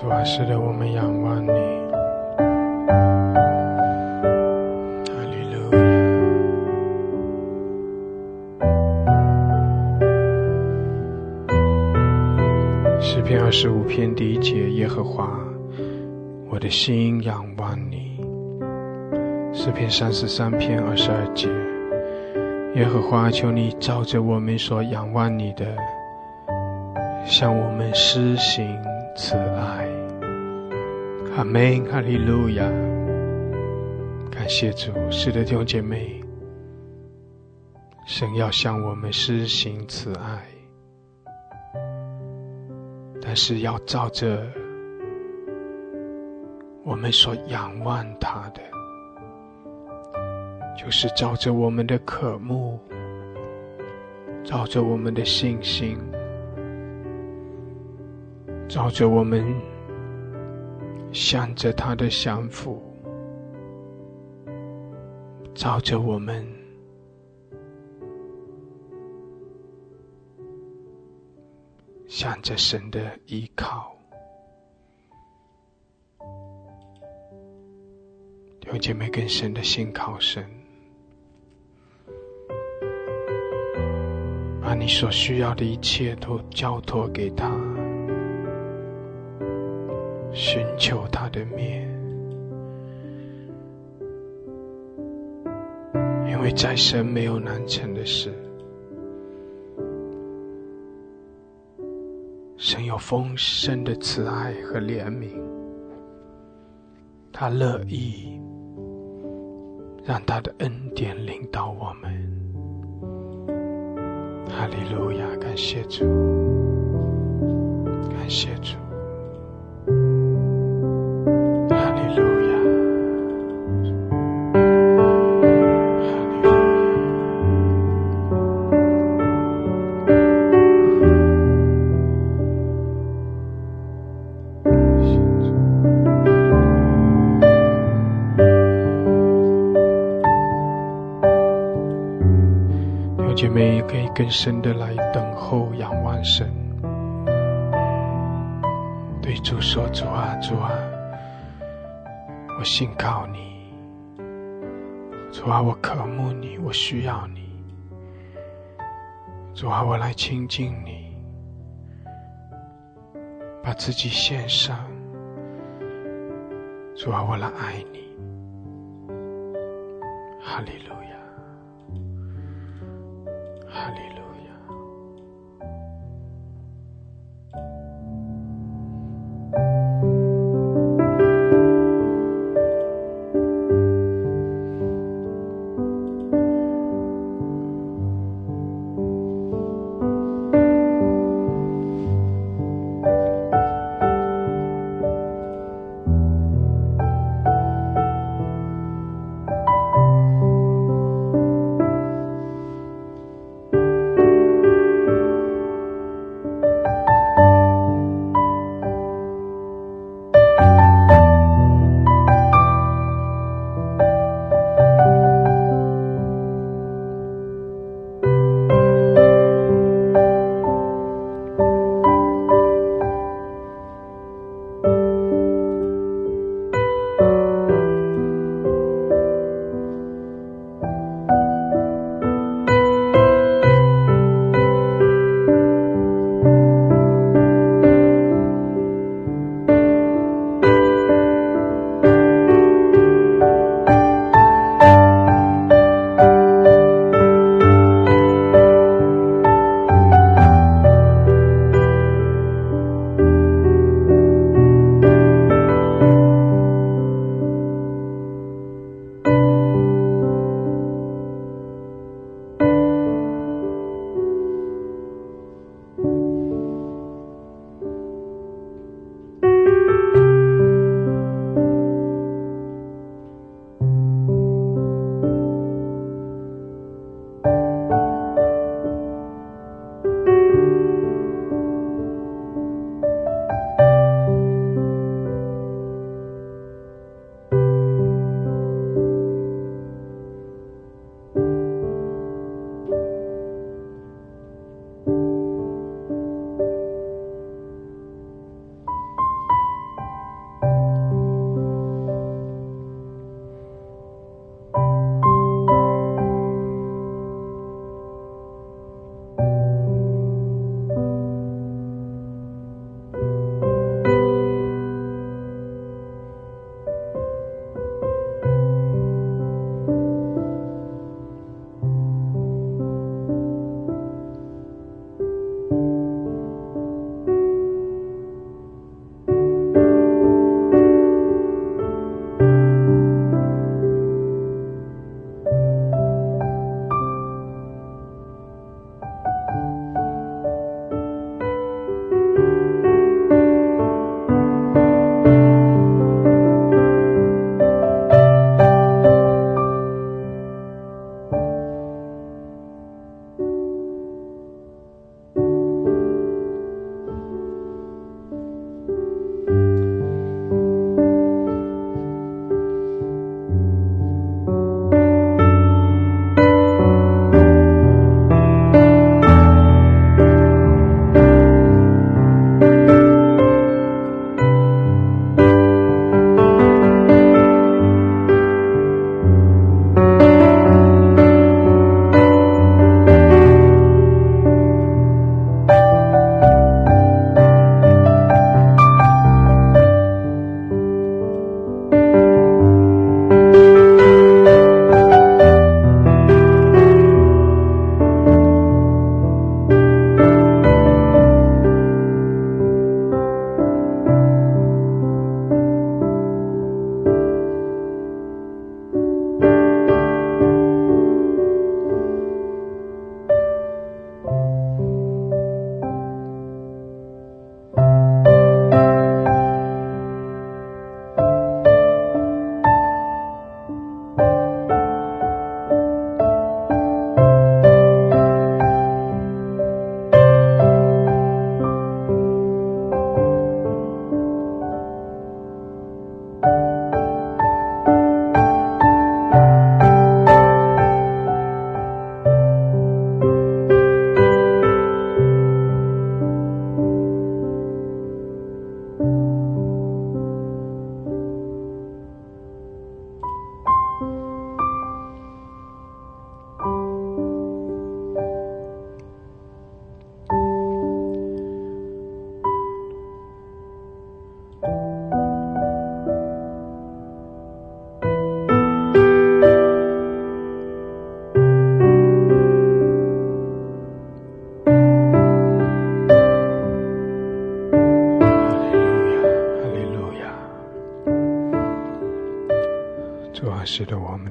[SPEAKER 2] 主啊，使得我们仰望你。哈利路。诗篇二十五篇第一节：耶和
[SPEAKER 3] 华，我
[SPEAKER 2] 的心
[SPEAKER 1] 仰望你。诗篇三十三篇二十二节：耶和华，求你照着我们所仰望你的，向我们施行慈爱。阿门，哈利路亚，感谢主，是的弟兄姐妹，神要向我们施行慈爱，但是要照着。我们所仰望他的，就是照着我们的渴慕，照着我们的信心，照着我们向着他的降服，照着我们。向着神的依靠。有姐妹更深的心靠神，把你所需要的一切都交托给他，寻求他的面，因为在神没有难成的事，神有丰盛的慈爱和怜悯，他乐意。让他的恩典领导我们，哈利路亚！感谢主，感谢主。更深的来等候、仰望神，对主说：“主啊，主啊，我信靠你。主啊，我渴慕你，我需要你。主啊，我来亲近你，把自己献上。主啊，我来爱你。哈利路亚，哈利。”路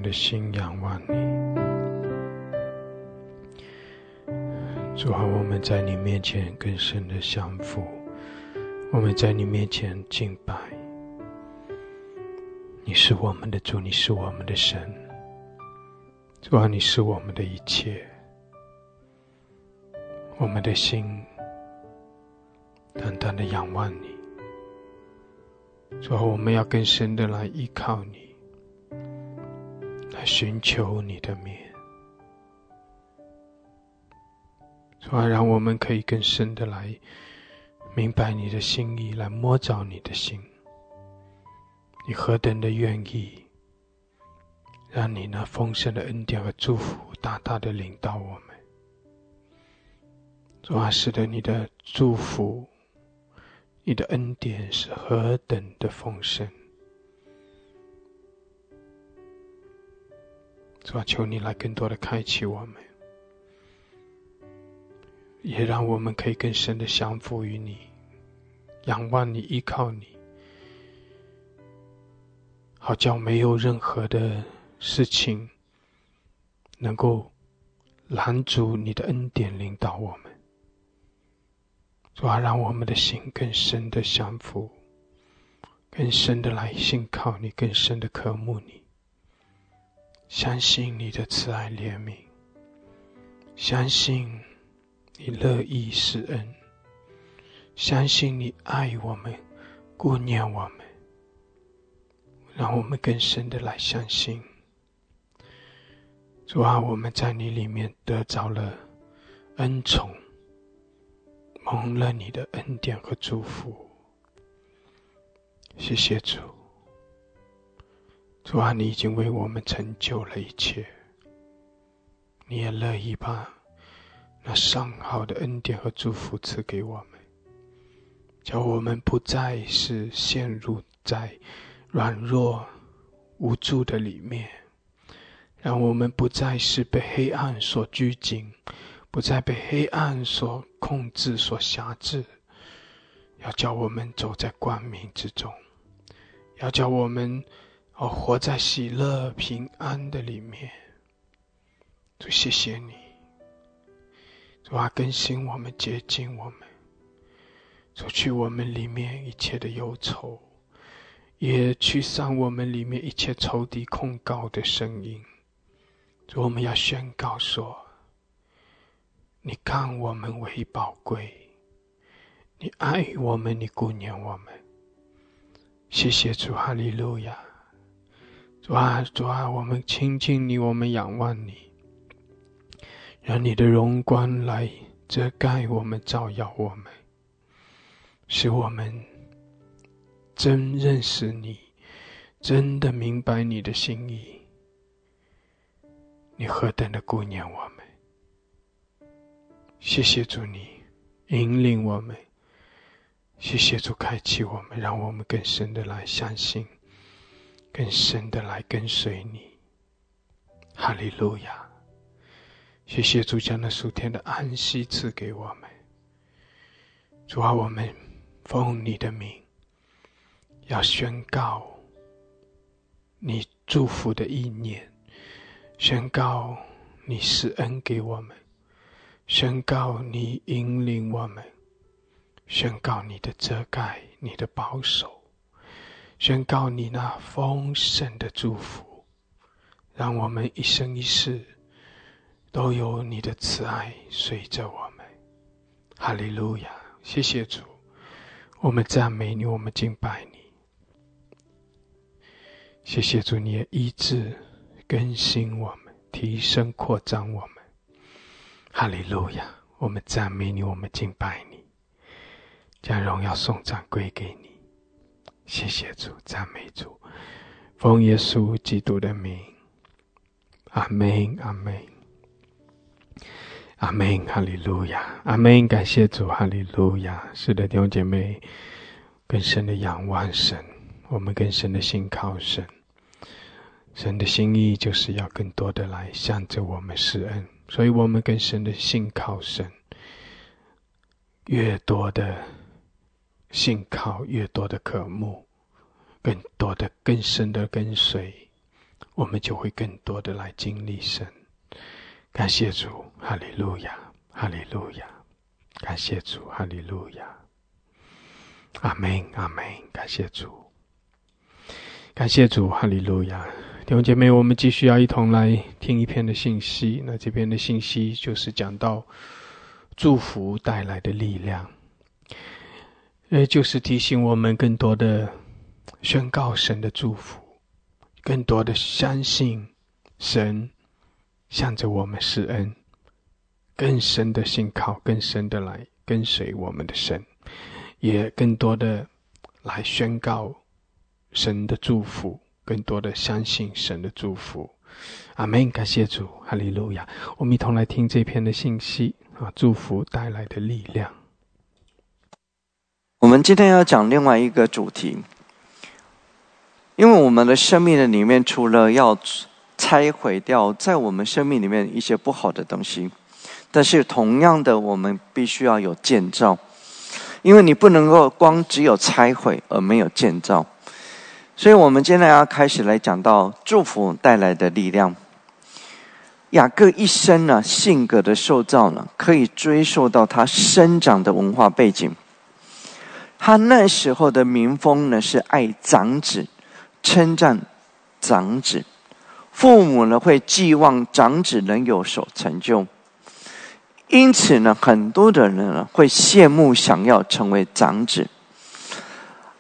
[SPEAKER 1] 的心仰望你。主啊，我们在你面前更深的相负，我们在你面前敬拜。你是我们的主，你是我们的神。主啊，你是我们的一切。我们的心单单的仰望你。主啊，我们要更深的来依靠你。寻求你的面，主啊，让我们可以更深的来明白你的心意，来摸着你的心。你何等的愿意，让你那丰盛的恩典和祝福大大的领导我们。主啊，使得你的祝福、你的恩典是何等的丰盛。主啊，求你来更多的开启我们，也让我们可以更深的降服于你，仰望你，依靠你，好叫没有任何的事情能够拦阻你的恩典领导我们。主啊，让我们的心更深的降服，更深的来信靠你，更深的渴慕你。相信你的慈爱怜悯，相信你乐意施恩，相信你爱我们，顾念我们，让我们更深的来相信。主啊，我们在你里面得着了恩宠，蒙了你的恩典和祝福。谢谢主。主啊，你已经为我们成就了一切，你也乐意把那上好的恩典和祝福赐给我们，叫我们不再是陷入在软弱无助的里面，让我们不再是被黑暗所拘谨，不再被黑暗所控制、所辖制，要叫我们走在光明之中，要叫我们。哦，活在喜乐平安的里面，主谢谢你，主啊，更新我们，洁净我们，除去我们里面一切的忧愁，也驱散我们里面一切仇敌控告的声音。我们要宣告说：你看我们为宝贵，你爱我们，你顾念我们。谢谢主，哈利路亚。主啊，主啊，我们亲近你，我们仰望你，让你的荣光来遮盖我们，照耀我们，使我们真认识你，真的明白你的心意。你何等的顾念我们！谢谢主，你引领我们；谢谢主，开启我们，让我们更深的来相信。更深的来跟随你，哈利路亚！谢谢主将那数天的安息赐给我们。主啊，我们奉你的名，要宣告你祝福的意念，宣告你施恩给我们，宣告你引领我们，宣告你的遮盖，你的保守。宣告你那丰盛的祝福，让我们一生一世都有你的慈爱随着我们。哈利路亚！谢谢主，我们赞美你，我们敬拜你。谢谢主，你的医治更新我们，提升扩张我们。哈利路亚！我们赞美你，我们敬拜你，将荣耀颂赞归给你。谢谢主，赞美主，奉耶稣基督的名，阿门，阿门，阿门，哈利路亚，阿门，感谢主，哈利路亚。是的，弟兄姐妹，更深的仰望神，我们更深的信靠神。神的心意就是要更多的来向着我们施恩，所以我们更深的信靠神，越多的。信靠越多的渴慕，更多的更深的跟随，我们就会更多的来经历神。感谢主，哈利路亚，哈利路亚，感谢主，哈利路亚，阿门，阿门，感谢主，感谢主，哈利路亚。弟兄姐妹，我们继续要一同来听一篇的信息。那这篇的信息就是讲到祝福带来的力量，呃，就是提醒我们更多的宣告神的祝福，更多的相信神向着我们施恩，更深的信靠，更深的来跟随我们的神，也更多的来宣告神的祝福。更多的相信神的祝福，阿门！感谢主，哈利路亚！我们一同来听这篇的信息啊，祝福带来的力量。
[SPEAKER 6] 我们今天要讲另外一个主题，因为我们的生命的里面，除了要拆毁掉在我们生命里面一些不好的东西，但是同样的，我们必须要有建造，因为你不能够光只有拆毁而没有建造。所以，我们今天要开始来讲到祝福带来的力量。雅各一生呢，性格的塑造呢，可以追溯到他生长的文化背景。他那时候的民风呢，是爱长子，称赞长子，父母呢会寄望长子能有所成就，因此呢，很多的人呢会羡慕，想要成为长子。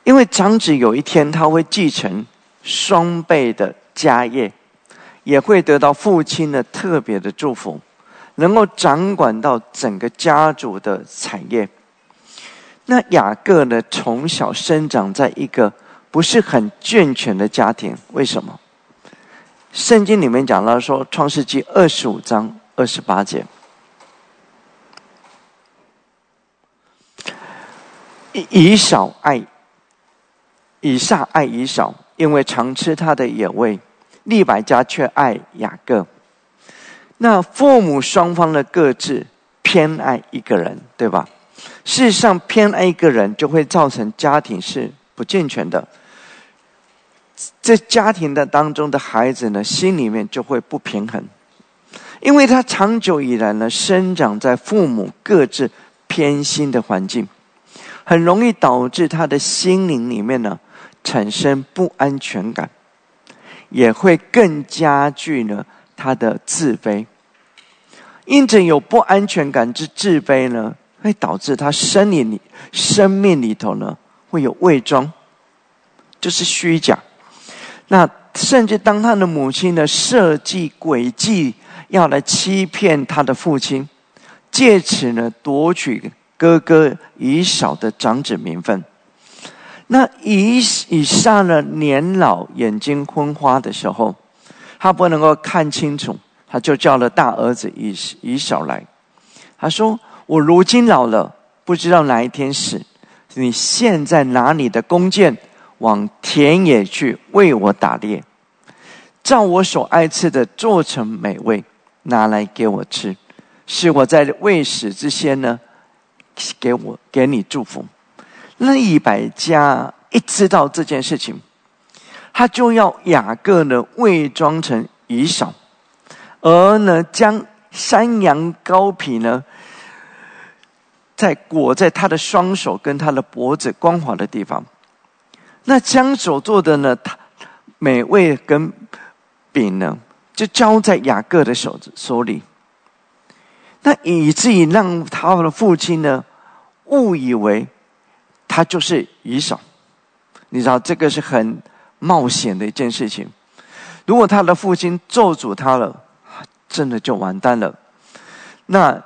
[SPEAKER 6] 因为长子有一天他会继承双倍的家业，也会得到父亲的特别的祝福，能够掌管到整个家族的产业。那雅各呢，从小生长在一个不是很健全的家庭，为什么？圣经里面讲到说，《创世纪》二十五章二十八节，以少爱。以撒爱以少，因为常吃他的野味；利百加却爱雅各。那父母双方的各自偏爱一个人，对吧？事实上，偏爱一个人就会造成家庭是不健全的。这家庭的当中的孩子呢，心里面就会不平衡，因为他长久以来呢，生长在父母各自偏心的环境，很容易导致他的心灵里面呢。产生不安全感，也会更加剧呢他的自卑。因此，有不安全感之自卑呢，会导致他生理里、生命里头呢会有伪装，就是虚假。那甚至当他的母亲呢设计诡计，要来欺骗他的父亲，借此呢夺取哥哥以少的长子名分。那以以上呢年老眼睛昏花的时候，他不能够看清楚，他就叫了大儿子以以少来。他说：“我如今老了，不知道哪一天死。你现在拿你的弓箭往田野去为我打猎，照我所爱吃的做成美味，拿来给我吃，是我在未死之前呢，给我给你祝福。”那一百家一知道这件事情，他就要雅各呢伪装成以扫，而呢将山羊羔皮呢，在裹在他的双手跟他的脖子光滑的地方，那将所做的呢，他美味跟饼呢，就交在雅各的手手里，那以至于让他的父亲呢误以为。他就是以扫，你知道这个是很冒险的一件事情。如果他的父亲咒诅他了，真的就完蛋了。那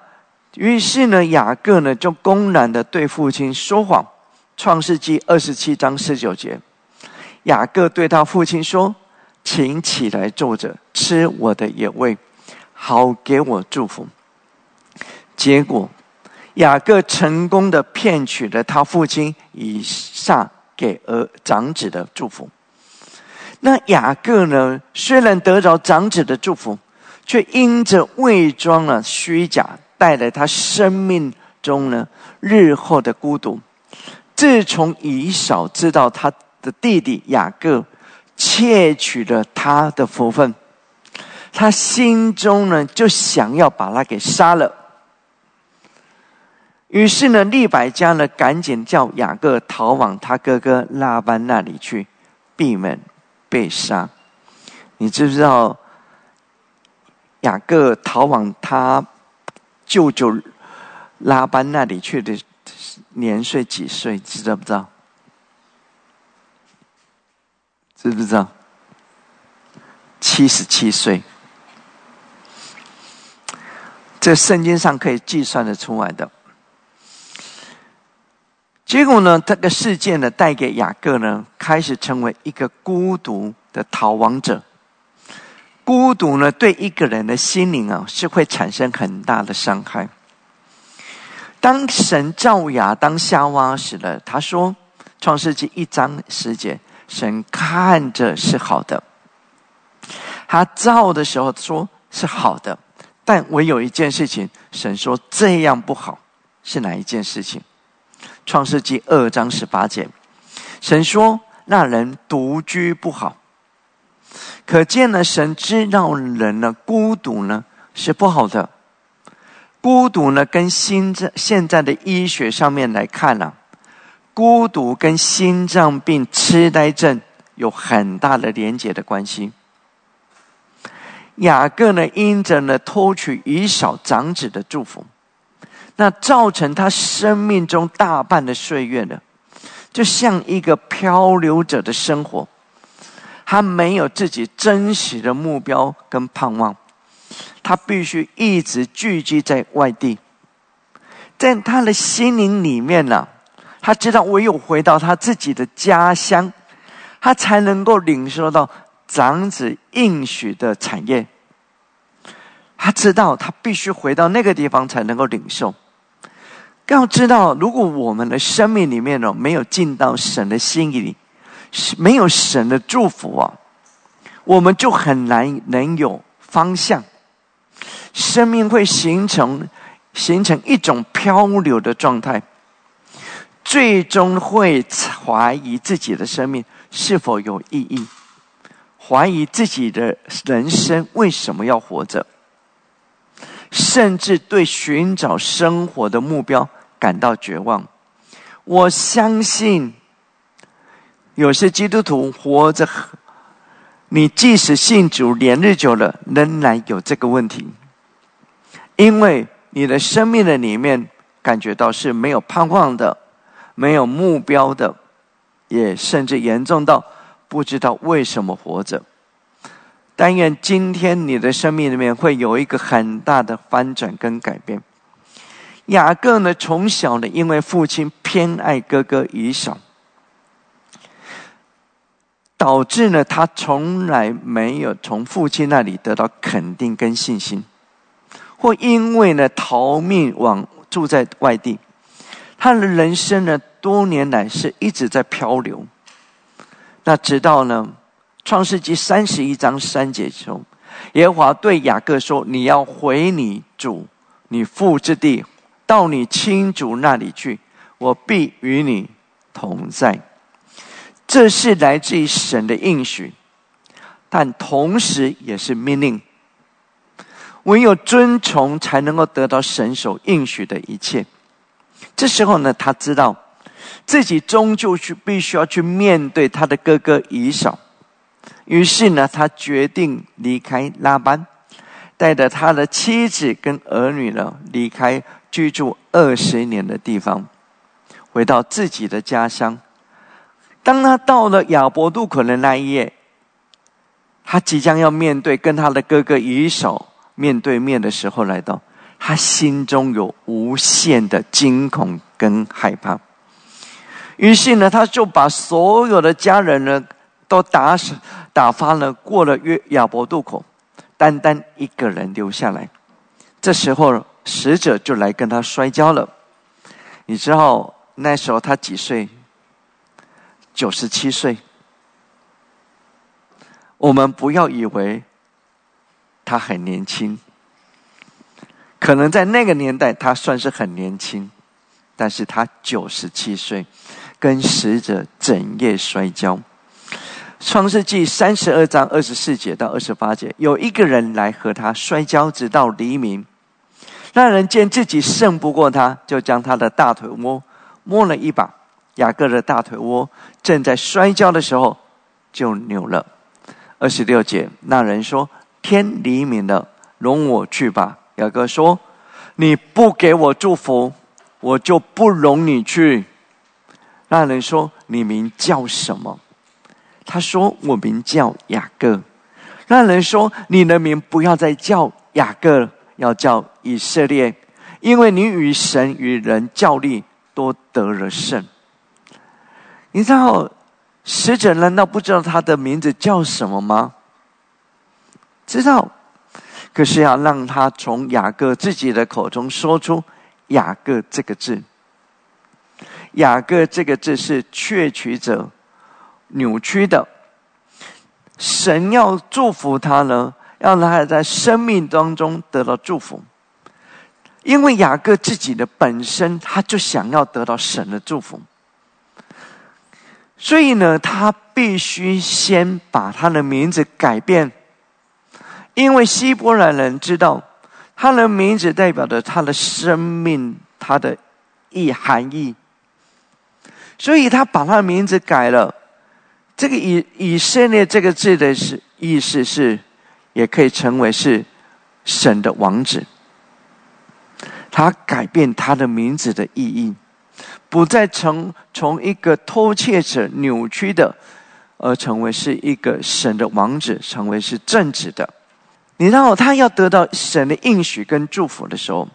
[SPEAKER 6] 于是呢，雅各呢就公然的对父亲说谎。创世纪二十七章十九节，雅各对他父亲说：“请起来坐着吃我的野味，好给我祝福。”结果。雅各成功的骗取了他父亲以撒给儿长子的祝福。那雅各呢？虽然得着长子的祝福，却因着伪装了虚假，带来他生命中呢日后的孤独。自从以扫知道他的弟弟雅各窃取了他的福分，他心中呢就想要把他给杀了。于是呢，利百加呢赶紧叫雅各逃往他哥哥拉班那里去，避免被杀。你知不知道雅各逃往他舅舅拉班那里去的年岁几岁？知道不知道？知不知道？七十七岁，这圣经上可以计算的出来的。结果呢，这个事件呢，带给雅各呢，开始成为一个孤独的逃亡者。孤独呢，对一个人的心灵啊，是会产生很大的伤害。当神造亚当夏娃时呢，他说，《创世纪》一章十节，神看着是好的。他造的时候说是好的，但唯有一件事情，神说这样不好，是哪一件事情？创世纪二章十八节，神说：“那人独居不好。”可见呢，神知道人呢孤独呢是不好的。孤独呢，跟心脏现在的医学上面来看呢，孤独跟心脏病、痴呆症有很大的连结的关系。雅各呢，因着呢偷取以少长子的祝福。那造成他生命中大半的岁月呢，就像一个漂流者的生活，他没有自己真实的目标跟盼望，他必须一直聚集在外地，在他的心灵里面呢，他知道唯有回到他自己的家乡，他才能够领受到长子应许的产业。他知道他必须回到那个地方才能够领受。要知道，如果我们的生命里面呢没有进到神的心意里，没有神的祝福啊，我们就很难能有方向。生命会形成形成一种漂流的状态，最终会怀疑自己的生命是否有意义，怀疑自己的人生为什么要活着，甚至对寻找生活的目标。感到绝望。我相信，有些基督徒活着，你即使信主连日久了，仍然有这个问题，因为你的生命的里面感觉到是没有盼望的，没有目标的，也甚至严重到不知道为什么活着。但愿今天你的生命里面会有一个很大的翻转跟改变。雅各呢，从小呢，因为父亲偏爱哥哥以扫，导致呢，他从来没有从父亲那里得到肯定跟信心，或因为呢，逃命往住在外地，他的人生呢，多年来是一直在漂流。那直到呢，创世纪三十一章三节中，耶和华对雅各说：“你要回你主、你父之地。”到你亲主那里去，我必与你同在。这是来自于神的应许，但同时也是命令。唯有遵从，才能够得到神所应许的一切。这时候呢，他知道自己终究去必须要去面对他的哥哥以扫。于是呢，他决定离开拉班，带着他的妻子跟儿女呢，离开。居住二十年的地方，回到自己的家乡。当他到了亚伯渡口的那一夜，他即将要面对跟他的哥哥以手面对面的时候来到，他心中有无限的惊恐跟害怕。于是呢，他就把所有的家人呢都打死打发了，过了约亚伯渡口，单单一个人留下来。这时候。使者就来跟他摔跤了，你知道那时候他几岁？九十七岁。我们不要以为他很年轻，可能在那个年代他算是很年轻，但是他九十七岁，跟使者整夜摔跤。创世纪三十二章二十四节到二十八节，有一个人来和他摔跤，直到黎明。那人见自己胜不过他，就将他的大腿摸摸了一把。雅各的大腿窝正在摔跤的时候，就扭了。二十六节，那人说：“天黎明了，容我去吧。”雅各说：“你不给我祝福，我就不容你去。”那人说：“你名叫什么？”他说：“我名叫雅各。”那人说：“你的名不要再叫雅各。”要叫以色列，因为你与神与人较力，都得了胜。你知道使者难道不知道他的名字叫什么吗？知道，可是要让他从雅各自己的口中说出“雅各”这个字。雅各这个字是窃取者扭曲的。神要祝福他呢？让他在生命当中得到祝福，因为雅各自己的本身，他就想要得到神的祝福，所以呢，他必须先把他的名字改变，因为希伯来人知道他的名字代表着他的生命，他的意含义，所以他把他的名字改了。这个以以色列这个字的是意思是。也可以成为是神的王子。他改变他的名字的意义，不再从从一个偷窃者扭曲的，而成为是一个神的王子，成为是正直的。你知道，他要得到神的应许跟祝福的时候，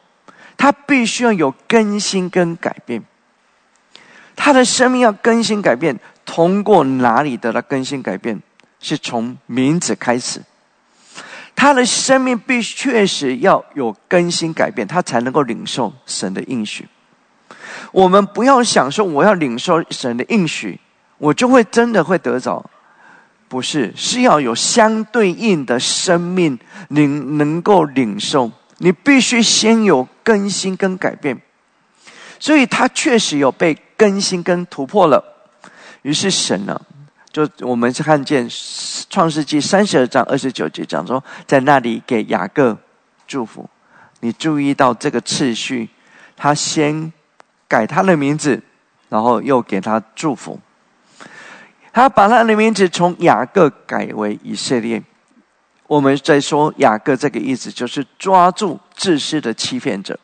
[SPEAKER 6] 他必须要有更新跟改变。他的生命要更新改变，通过哪里得到更新改变？是从名字开始。他的生命必须确实要有更新改变，他才能够领受神的应许。我们不要想说我要领受神的应许，我就会真的会得着，不是，是要有相对应的生命领能够领受。你必须先有更新跟改变，所以他确实有被更新跟突破了。于是神呢？就我们是看见创世纪三十二章二十九节讲说，在那里给雅各祝福。你注意到这个次序，他先改他的名字，然后又给他祝福。他把他的名字从雅各改为以色列。我们在说雅各这个意思，就是抓住自私的欺骗者。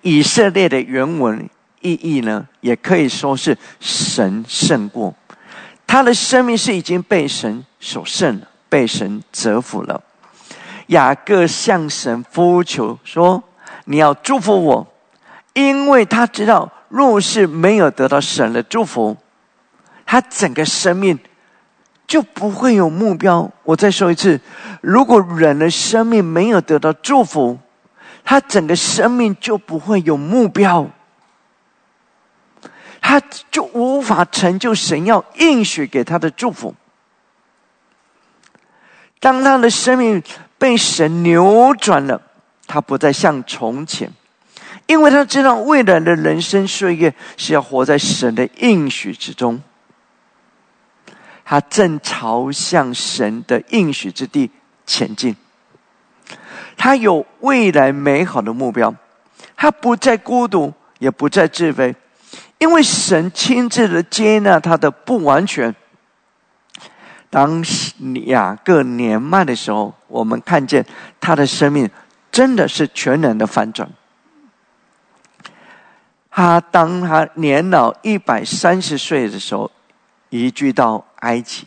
[SPEAKER 6] 以色列的原文意义呢，也可以说是神胜过。他的生命是已经被神所胜了，被神折服了。雅各向神呼求说：“你要祝福我，因为他知道，若是没有得到神的祝福，他整个生命就不会有目标。”我再说一次，如果人的生命没有得到祝福，他整个生命就不会有目标。他就无法成就神要应许给他的祝福。当他的生命被神扭转了，他不再像从前，因为他知道未来的人生岁月是要活在神的应许之中。他正朝向神的应许之地前进。他有未来美好的目标，他不再孤独，也不再自卑。因为神亲自的接纳他的不完全。当雅各年迈的时候，我们看见他的生命真的是全然的反转。他当他年老一百三十岁的时候，移居到埃及。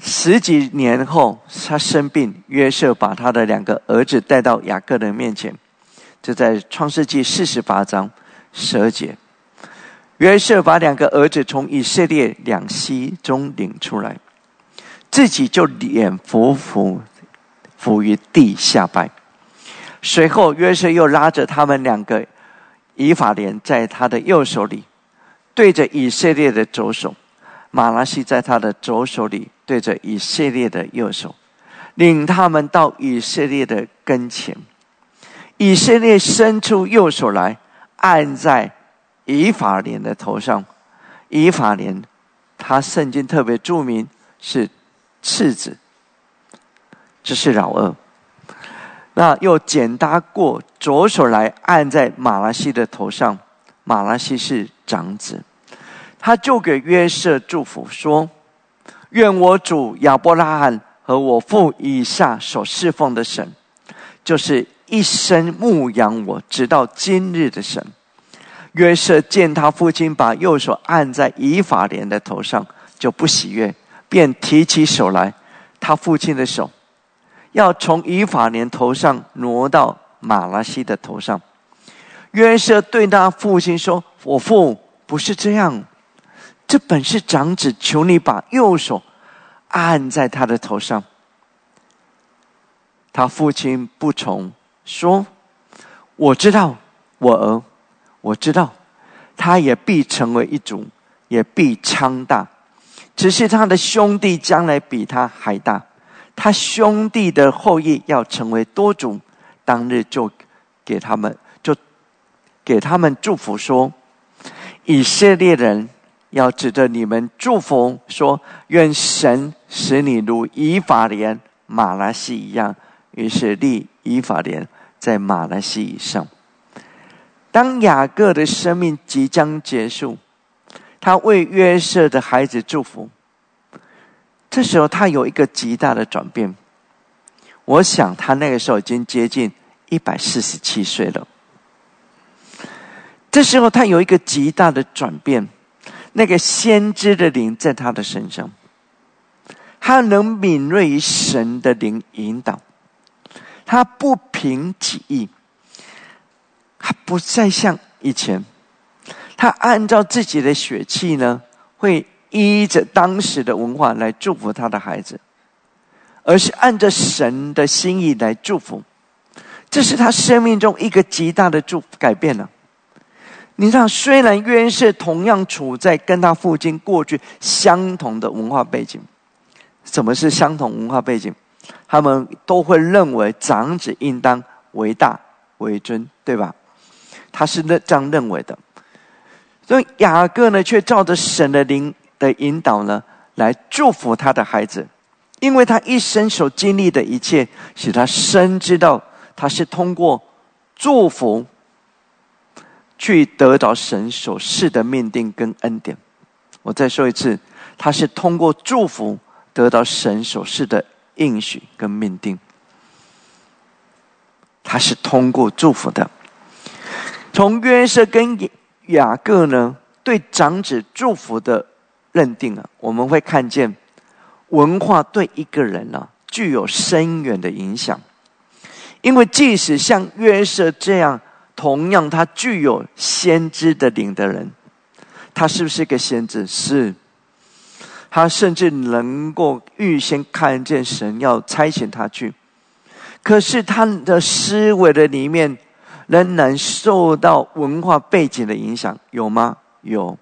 [SPEAKER 6] 十几年后，他生病，约瑟把他的两个儿子带到雅各的面前，就在创世纪四十八章。蛇节，约瑟把两个儿子从以色列两栖中领出来，自己就脸伏伏伏于地下拜。随后，约瑟又拉着他们两个以法莲在他的右手里，对着以色列的左手；马拉西在他的左手里，对着以色列的右手，领他们到以色列的跟前。以色列伸出右手来。按在以法莲的头上，以法莲他圣经特别注明是次子，这是老二。那又简搭过，左手来按在马拉西的头上，马拉西是长子，他就给约瑟祝福说：“愿我主亚伯拉罕和我父以下所侍奉的神，就是一生牧养我直到今日的神。”约瑟见他父亲把右手按在以法莲的头上，就不喜悦，便提起手来，他父亲的手。要从以法莲头上挪到马拉西的头上，约瑟对他父亲说：“我父不是这样，这本是长子，求你把右手按在他的头上。”他父亲不从，说：“我知道，我儿，我知道，他也必成为一族，也必昌大，只是他的兄弟将来比他还大。”他兄弟的后裔要成为多种，当日就给他们就给他们祝福说：以色列人要指着你们祝福说，愿神使你如以法莲、马拉西一样。于是立以法莲在马拉西以上。当雅各的生命即将结束，他为约瑟的孩子祝福。这时候，他有一个极大的转变。我想，他那个时候已经接近一百四十七岁了。这时候，他有一个极大的转变，那个先知的灵在他的身上，他能敏锐于神的灵引导，他不凭己意，他不再像以前，他按照自己的血气呢，会。依着当时的文化来祝福他的孩子，而是按着神的心意来祝福，这是他生命中一个极大的祝改变了。你看，虽然约瑟同样处在跟他父亲过去相同的文化背景，什么是相同文化背景？他们都会认为长子应当为大为尊，对吧？他是认这样认为的，所以雅各呢，却照着神的灵。的引导呢，来祝福他的孩子，因为他一生所经历的一切，使他深知道他是通过祝福去得到神所赐的命定跟恩典。我再说一次，他是通过祝福得到神所赐的应许跟命定。他是通过祝福的。从约瑟跟雅各呢，对长子祝福的。认定了，我们会看见文化对一个人呢具有深远的影响。因为即使像约瑟这样，同样他具有先知的灵的人，他是不是个先知？是。他甚至能够预先看见神要差遣他去，可是他的思维的里面仍然受到文化背景的影响，有吗？有。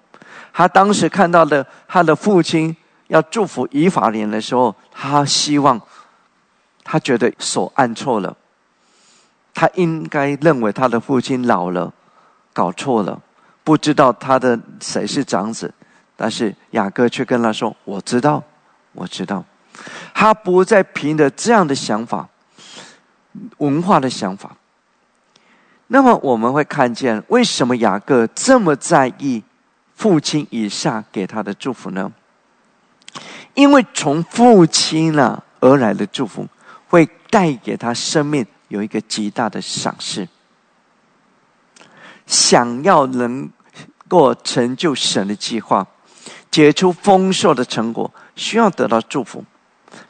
[SPEAKER 6] 他当时看到的他的父亲要祝福以法莲的时候，他希望，他觉得手按错了，他应该认为他的父亲老了，搞错了，不知道他的谁是长子，但是雅各却跟他说：“我知道，我知道。”他不再凭着这样的想法，文化的想法。那么我们会看见，为什么雅各这么在意？父亲以下给他的祝福呢？因为从父亲那而来的祝福，会带给他生命有一个极大的赏识。想要能够成就神的计划，结出丰硕的成果，需要得到祝福，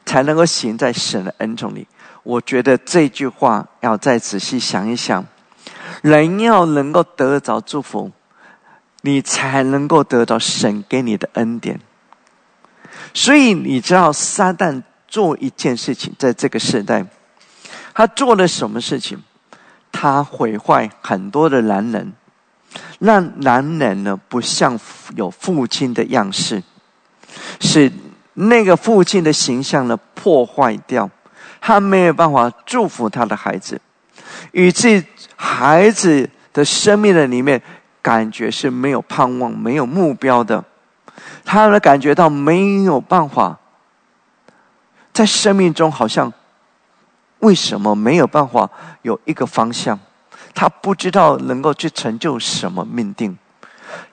[SPEAKER 6] 才能够行在神的恩宠里。我觉得这句话要再仔细想一想，人要能够得着祝福。你才能够得到神给你的恩典。所以你知道，撒旦做一件事情，在这个时代，他做了什么事情？他毁坏很多的男人，让男人呢不像有父亲的样式，使那个父亲的形象呢破坏掉，他没有办法祝福他的孩子，以致孩子的生命的里面。感觉是没有盼望、没有目标的，他们感觉到没有办法，在生命中好像为什么没有办法有一个方向？他不知道能够去成就什么命定，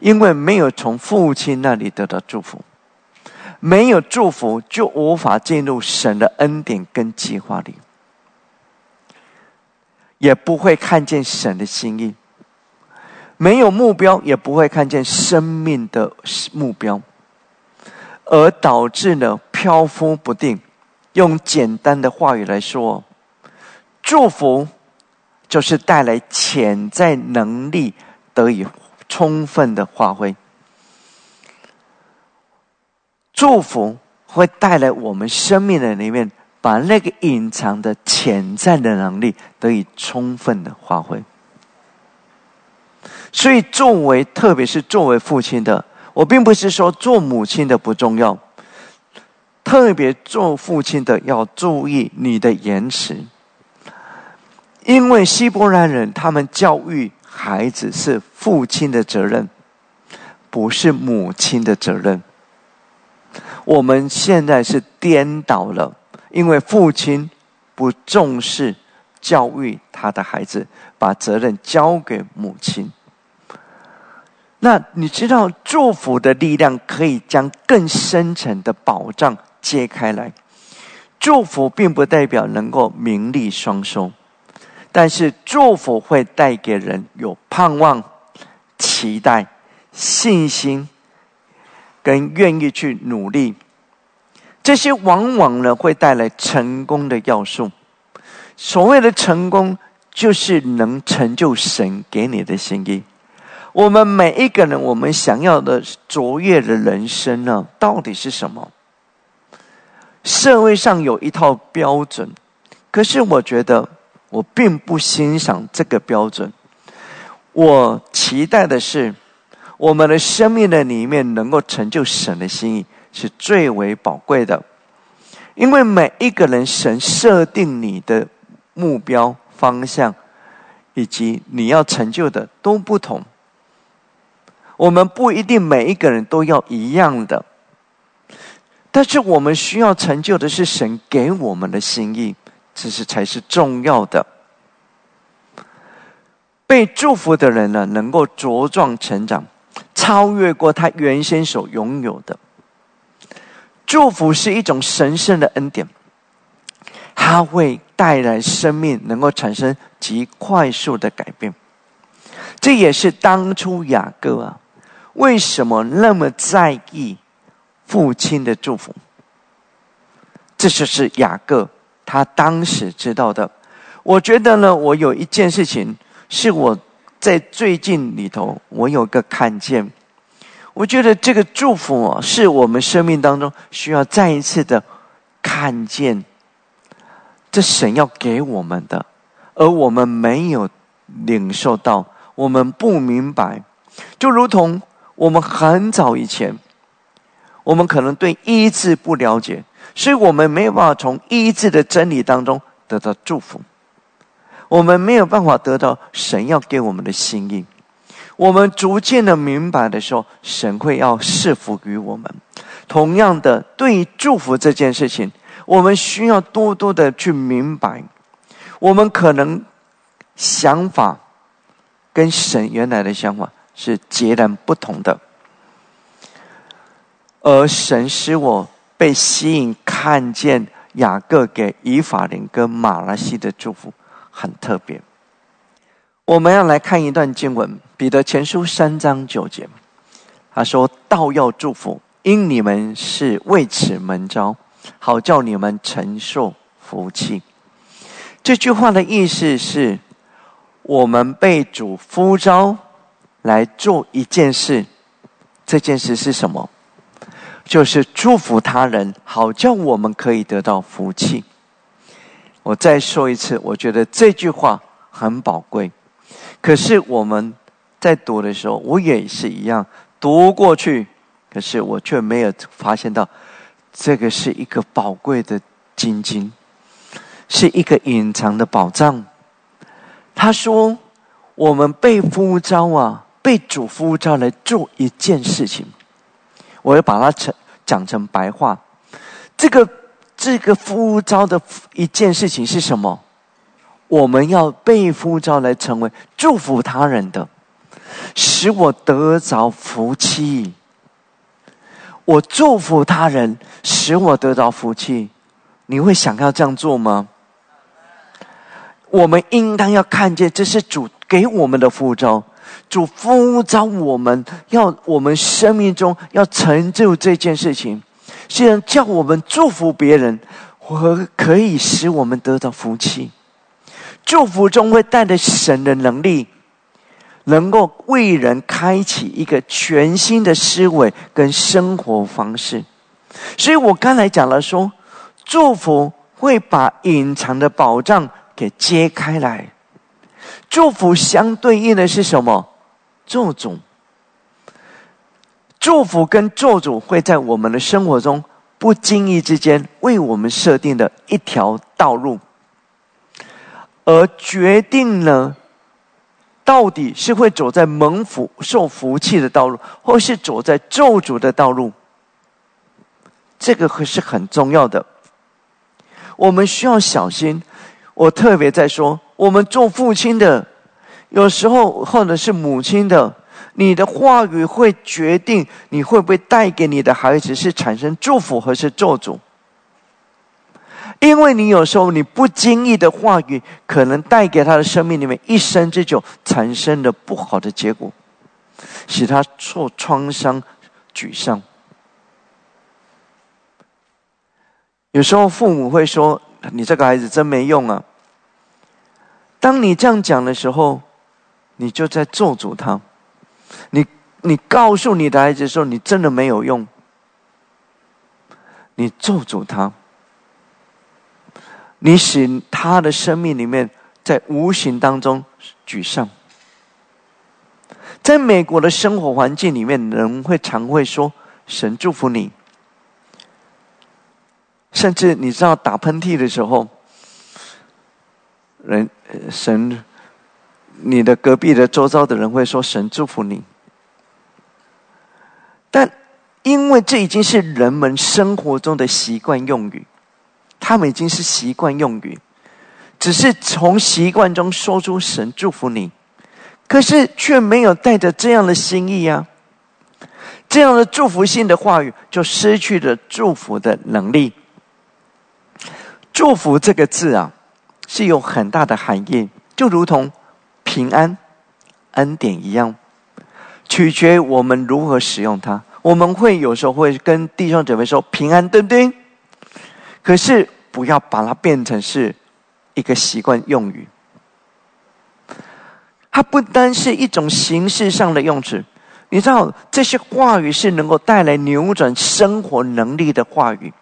[SPEAKER 6] 因为没有从父亲那里得到祝福，没有祝福就无法进入神的恩典跟计划里，也不会看见神的心意。没有目标，也不会看见生命的目标，而导致了漂浮不定。用简单的话语来说，祝福就是带来潜在能力得以充分的发挥。祝福会带来我们生命的里面，把那个隐藏的潜在的能力得以充分的发挥。所以，作为特别是作为父亲的，我并不是说做母亲的不重要。特别做父亲的要注意你的言辞，因为希伯来人他们教育孩子是父亲的责任，不是母亲的责任。我们现在是颠倒了，因为父亲不重视教育他的孩子，把责任交给母亲。那你知道，祝福的力量可以将更深层的保障揭开来。祝福并不代表能够名利双收，但是祝福会带给人有盼望、期待、信心，跟愿意去努力。这些往往呢会带来成功的要素。所谓的成功，就是能成就神给你的心意。我们每一个人，我们想要的卓越的人生呢，到底是什么？社会上有一套标准，可是我觉得我并不欣赏这个标准。我期待的是，我们的生命的里面能够成就神的心意，是最为宝贵的。因为每一个人，神设定你的目标方向，以及你要成就的都不同。我们不一定每一个人都要一样的，但是我们需要成就的是神给我们的心意，这是才是重要的。被祝福的人呢，能够茁壮成长，超越过他原先所拥有的。祝福是一种神圣的恩典，它会带来生命能够产生极快速的改变。这也是当初雅各啊。为什么那么在意父亲的祝福？这就是雅各他当时知道的。我觉得呢，我有一件事情是我在最近里头我有个看见。我觉得这个祝福啊，是我们生命当中需要再一次的看见，这神要给我们的，而我们没有领受到，我们不明白，就如同。我们很早以前，我们可能对医治不了解，所以我们没有办法从医治的真理当中得到祝福。我们没有办法得到神要给我们的心意。我们逐渐的明白的时候，神会要赐福于我们。同样的，对于祝福这件事情，我们需要多多的去明白。我们可能想法跟神原来的想法。是截然不同的，而神使我被吸引，看见雅各给以法莲跟马拉西的祝福很特别。我们要来看一段经文，《彼得前书》三章九节，他说：“道要祝福，因你们是为此门招，好叫你们承受福气。”这句话的意思是，我们被主呼召。来做一件事，这件事是什么？就是祝福他人，好叫我们可以得到福气。我再说一次，我觉得这句话很宝贵。可是我们在读的时候，我也是一样读过去，可是我却没有发现到这个是一个宝贵的金经，是一个隐藏的宝藏。他说：“我们被呼召啊。”被主呼召来做一件事情，我要把它成讲成白话。这个这个呼召的一件事情是什么？我们要被呼召来成为祝福他人的，使我得着福气。我祝福他人，使我得着福气。你会想要这样做吗？我们应当要看见，这是主给我们的呼召。主呼召我们要我们生命中要成就这件事情，虽然叫我们祝福别人，和可以使我们得到福气。祝福中会带着神的能力，能够为人开启一个全新的思维跟生活方式。所以我刚才讲了说，祝福会把隐藏的宝藏给揭开来。祝福相对应的是什么？咒诅。祝福跟咒诅会在我们的生活中不经意之间为我们设定的一条道路。而决定了，到底是会走在蒙福受福气的道路，或是走在咒诅的道路，这个可是很重要的。我们需要小心。我特别在说，我们做父亲的，有时候或者是母亲的，你的话语会决定你会不会带给你的孩子是产生祝福，还是咒诅。因为你有时候你不经意的话语，可能带给他的生命里面一生之久产生的不好的结果，使他受创伤、沮丧。有时候父母会说：“你这个孩子真没用啊！”当你这样讲的时候，你就在咒诅他。你你告诉你的孩子说：“你真的没有用。”你咒诅他。你使他的生命里面在无形当中沮丧。在美国的生活环境里面，人会常会说“神祝福你”，甚至你知道打喷嚏的时候，人神，你的隔壁的周遭的人会说“神祝福你”，但因为这已经是人们生活中的习惯用语。他们已经是习惯用语，只是从习惯中说出“神祝福你”，可是却没有带着这样的心意啊！这样的祝福性的话语，就失去了祝福的能力。祝福这个字啊，是有很大的含义，就如同平安、恩典一样，取决于我们如何使用它。我们会有时候会跟弟兄姐妹说“平安”，对不对？可是。不要把它变成是一个习惯用语，它不单是一种形式上的用词。你知道，这些话语是能够带来扭转生活能力的话语，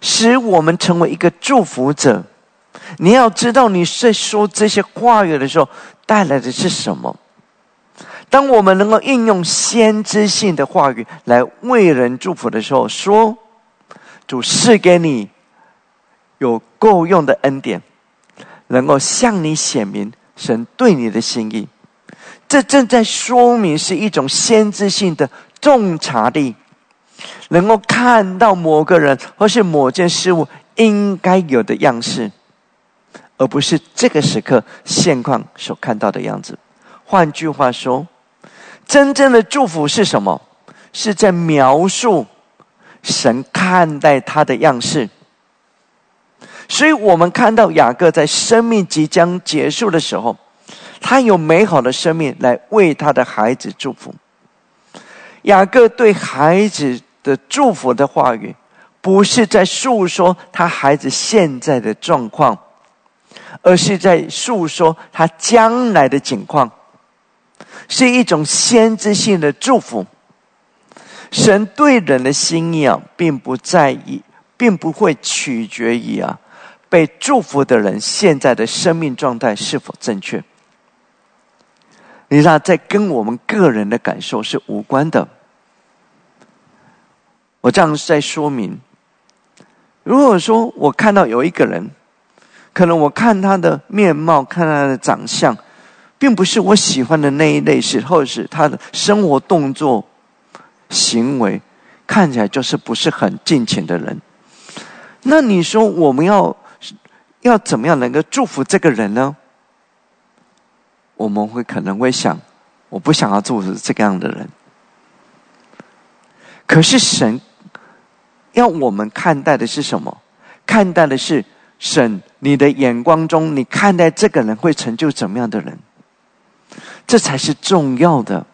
[SPEAKER 6] 使我们成为一个祝福者。你要知道，你在说这些话语的时候，带来的是什么？当我们能够应用先知性的话语来为人祝福的时候，说：“主赐给你。”有够用的恩典，能够向你显明神对你的心意，这正在说明是一种先知性的洞察力，能够看到某个人或是某件事物应该有的样式，而不是这个时刻现况所看到的样子。换句话说，真正的祝福是什么？是在描述神看待他的样式。所以我们看到雅各在生命即将结束的时候，他有美好的生命来为他的孩子祝福。雅各对孩子的祝福的话语，不是在诉说他孩子现在的状况，而是在诉说他将来的景况，是一种先知性的祝福。神对人的心意啊，并不在意，并不会取决于啊。被祝福的人现在的生命状态是否正确？你知道，在跟我们个人的感受是无关的。我这样在说明：如果说我看到有一个人，可能我看他的面貌、看他的长相，并不是我喜欢的那一类，是或者是他的生活动作、行为，看起来就是不是很尽情的人。那你说我们要要怎么样能够祝福这个人呢？我们会可能会想，我不想要祝福这个样的人。可是神要我们看待的是什么？看待的是神，你的眼光中，你看待这个人会成就怎么样的人？这才是重要的。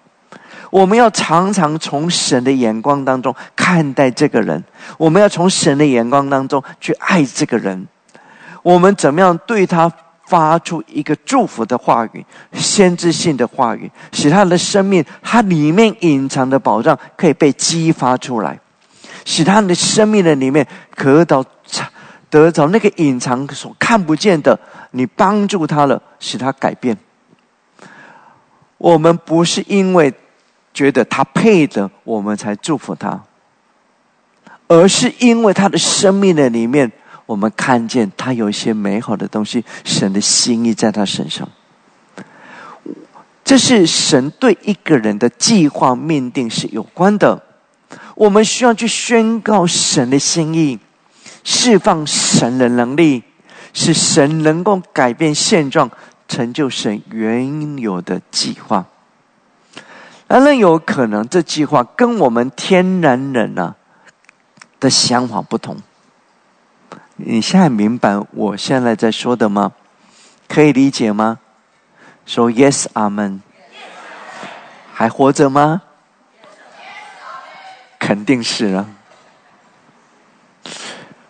[SPEAKER 6] 我们要常常从神的眼光当中看待这个人，我们要从神的眼光当中去爱这个人。我们怎么样对他发出一个祝福的话语、先知性的话语，使他的生命，他里面隐藏的宝藏可以被激发出来，使他的生命的里面得到得着那个隐藏所看不见的，你帮助他了，使他改变。我们不是因为。觉得他配的，我们才祝福他，而是因为他的生命的里面，我们看见他有一些美好的东西，神的心意在他身上。这是神对一个人的计划命定是有关的。我们需要去宣告神的心意，释放神的能力，使神能够改变现状，成就神原有的计划。当然有可能，这计划跟我们天然人呢的想法不同。你现在明白我现在在说的吗？可以理解吗？说 Yes，阿门。还活着吗？肯定是啊。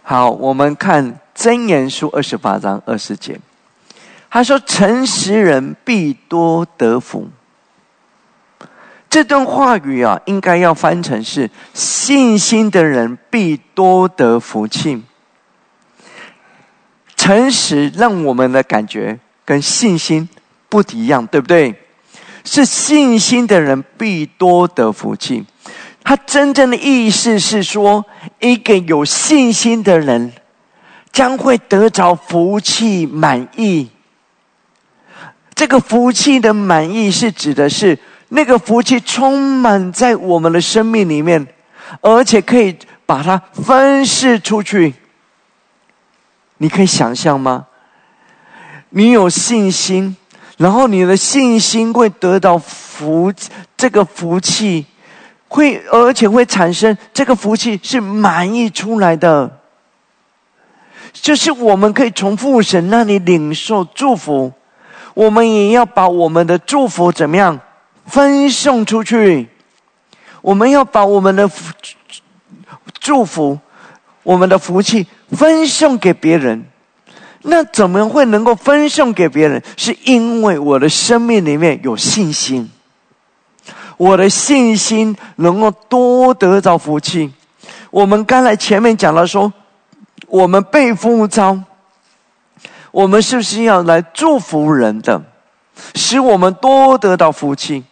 [SPEAKER 6] 好，我们看箴言书二十八章二十节，他说：“诚实人必多得福。”这段话语啊，应该要翻成是：信心的人必多得福气。诚实让我们的感觉跟信心不一样，对不对？是信心的人必多得福气。他真正的意思是说，一个有信心的人将会得着福气满意。这个福气的满意是指的是。那个福气充满在我们的生命里面，而且可以把它分释出去。你可以想象吗？你有信心，然后你的信心会得到福，这个福气会，而且会产生这个福气是满意出来的，就是我们可以从父神那里领受祝福，我们也要把我们的祝福怎么样？分送出去，我们要把我们的福祝福、我们的福气分送给别人。那怎么会能够分送给别人？是因为我的生命里面有信心，我的信心能够多得到福气。我们刚才前面讲了说，我们被呼召，我们是不是要来祝福人的，使我们多得到福气？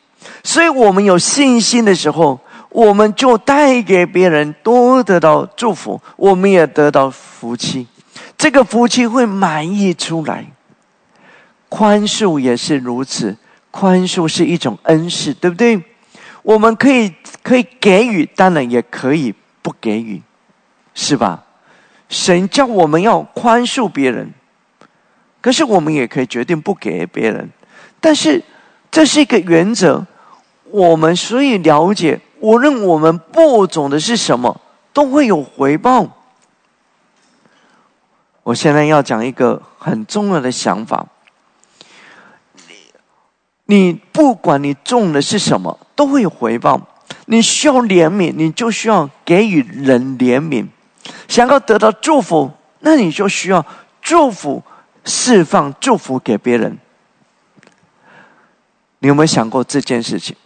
[SPEAKER 6] 所以我们有信心的时候，我们就带给别人多得到祝福，我们也得到福气。这个福气会满溢出来。宽恕也是如此，宽恕是一种恩赐，对不对？我们可以可以给予，当然也可以不给予，是吧？神叫我们要宽恕别人，可是我们也可以决定不给别人。但是这是一个原则。我们所以了解，无论我们播种的是什么，都会有回报。我现在要讲一个很重要的想法：你不管你种的是什么，都会有回报。你需要怜悯，你就需要给予人怜悯；想要得到祝福，那你就需要祝福、释放祝福给别人。你有没有想过这件事情？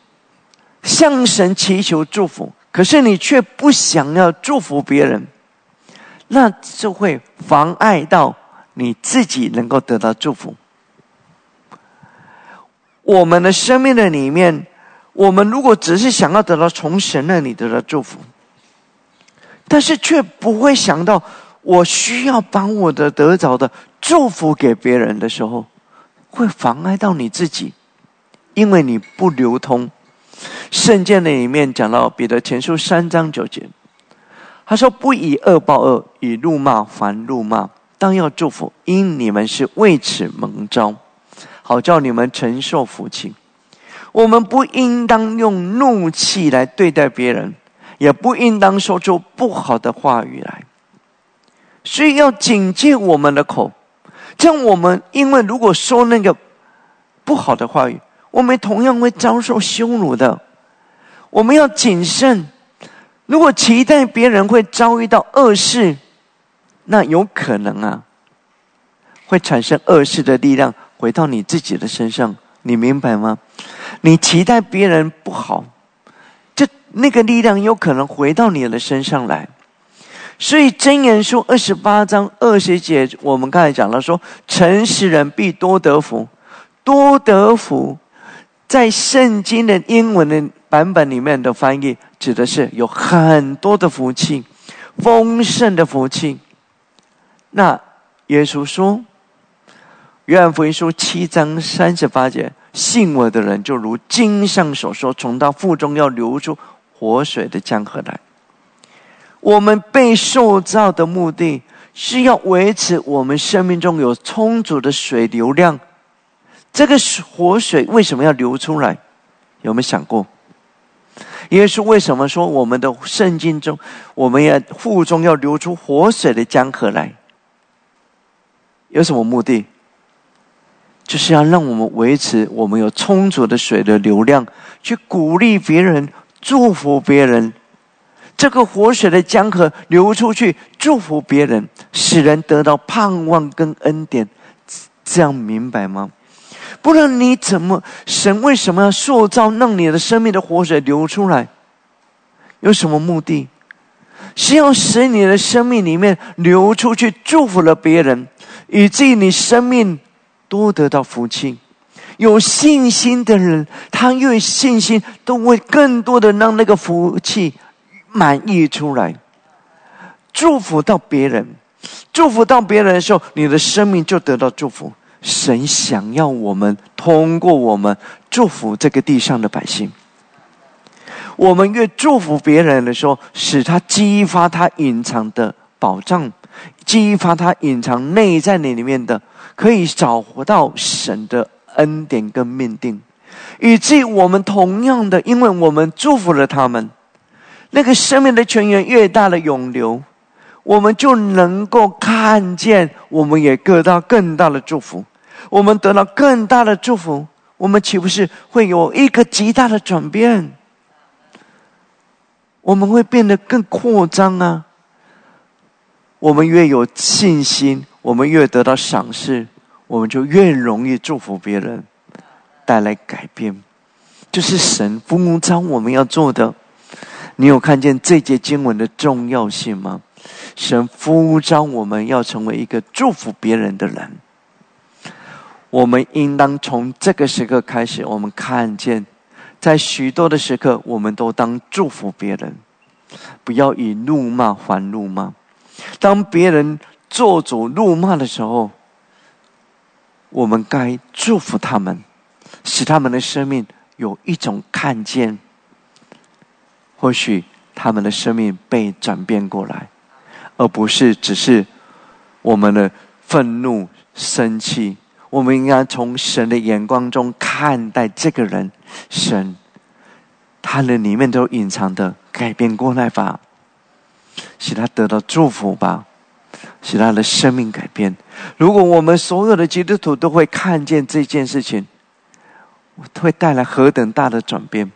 [SPEAKER 6] 向神祈求祝福，可是你却不想要祝福别人，那就会妨碍到你自己能够得到祝福。我们的生命的里面，我们如果只是想要得到从神那里得到祝福，但是却不会想到我需要把我的得着的祝福给别人的时候，会妨碍到你自己，因为你不流通。圣经的里面讲到彼得前书三章九节，他说：“不以恶报恶，以怒骂还怒骂，当要祝福，因你们是为此蒙召，好叫你们承受福气。我们不应当用怒气来对待别人，也不应当说出不好的话语来。所以要警戒我们的口，这样我们因为如果说那个不好的话语，我们同样会遭受羞辱的。我们要谨慎。”如果期待别人会遭遇到恶事，那有可能啊，会产生恶事的力量回到你自己的身上，你明白吗？你期待别人不好，这那个力量有可能回到你的身上来。所以真言书二十八章二十节，我们刚才讲了说，诚实人必多得福，多得福，在圣经的英文的。版本里面的翻译指的是有很多的福气，丰盛的福气。那耶稣说，《约翰福音书》七章三十八节：“信我的人，就如经上所说，从他腹中要流出活水的江河来。”我们被塑造的目的是要维持我们生命中有充足的水流量。这个活水为什么要流出来？有没有想过？耶稣为什么说我们的圣经中，我们要腹中要流出活水的江河来？有什么目的？就是要让我们维持我们有充足的水的流量，去鼓励别人、祝福别人。这个活水的江河流出去，祝福别人，使人得到盼望跟恩典。这样明白吗？不然你怎么？神为什么要塑造，让你的生命的活水流出来？有什么目的？是要使你的生命里面流出去，祝福了别人，以至于你生命多得到福气。有信心的人，他越信心，都会更多的让那个福气满溢出来，祝福到别人，祝福到别人的时候，你的生命就得到祝福。神想要我们通过我们祝福这个地上的百姓。我们越祝福别人的时候，使他激发他隐藏的宝藏，激发他隐藏内在里里面的，可以找回到神的恩典跟命定，以至于我们同样的，因为我们祝福了他们，那个生命的泉源越大的涌流。我们就能够看见，我们也得到更大的祝福。我们得到更大的祝福，我们岂不是会有一个极大的转变？我们会变得更扩张啊！我们越有信心，我们越得到赏识，我们就越容易祝福别人，带来改变。就是神呼召我们要做的。你有看见这节经文的重要性吗？神呼召我们要成为一个祝福别人的人，我们应当从这个时刻开始，我们看见，在许多的时刻，我们都当祝福别人，不要以怒骂还怒骂。当别人做主怒骂的时候，我们该祝福他们，使他们的生命有一种看见，或许他们的生命被转变过来。而不是只是我们的愤怒、生气，我们应该从神的眼光中看待这个人。神，他的里面都隐藏的改变过来吧，使他得到祝福吧，使他的生命改变。如果我们所有的基督徒都会看见这件事情，会带来何等大的转变？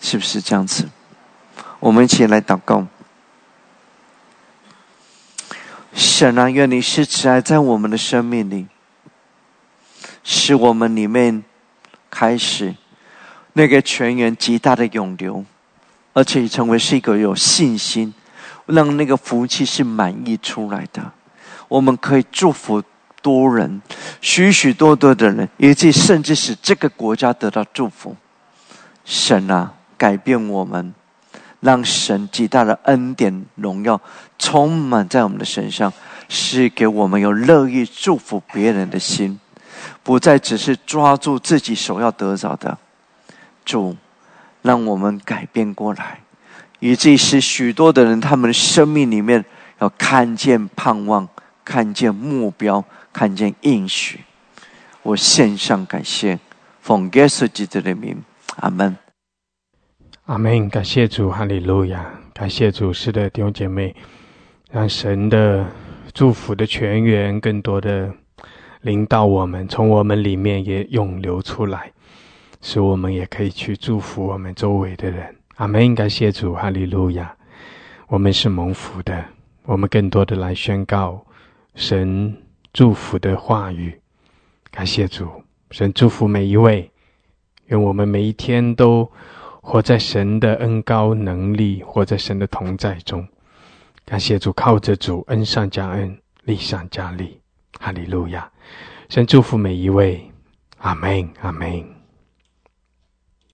[SPEAKER 6] 是不是这样子？我们一起来祷告。神啊，愿你是慈爱在我们的生命里，使我们里面开始那个泉源极大的涌流，而且成为是一个有信心，让那个福气是满意出来的。我们可以祝福多人，许许多多的人，以及甚至使这个国家得到祝福。神啊，改变我们。让神极大的恩典荣耀充满在我们的身上，是给我们有乐意祝福别人的心，不再只是抓住自己所要得着的。主，让我们改变过来，以至于使许多的人他们的生命里面要看见盼望，看见目标，看见应许。我献上感谢，奉耶稣基督的名，阿门。
[SPEAKER 1] 阿门！感谢主，哈利路亚！感谢主，是的，弟兄姐妹，让神的祝福的泉源更多的临到我们，从我们里面也涌流出来，使我们也可以去祝福我们周围的人。阿门！感谢主，哈利路亚！我们是蒙福的，我们更多的来宣告神祝福的话语。感谢主，神祝福每一位，愿我们每一天都。活在神的恩高能力，活在神的同在中。感谢主，靠着主恩上加恩，力上加力。哈利路亚！神祝福每一位。阿门，阿门。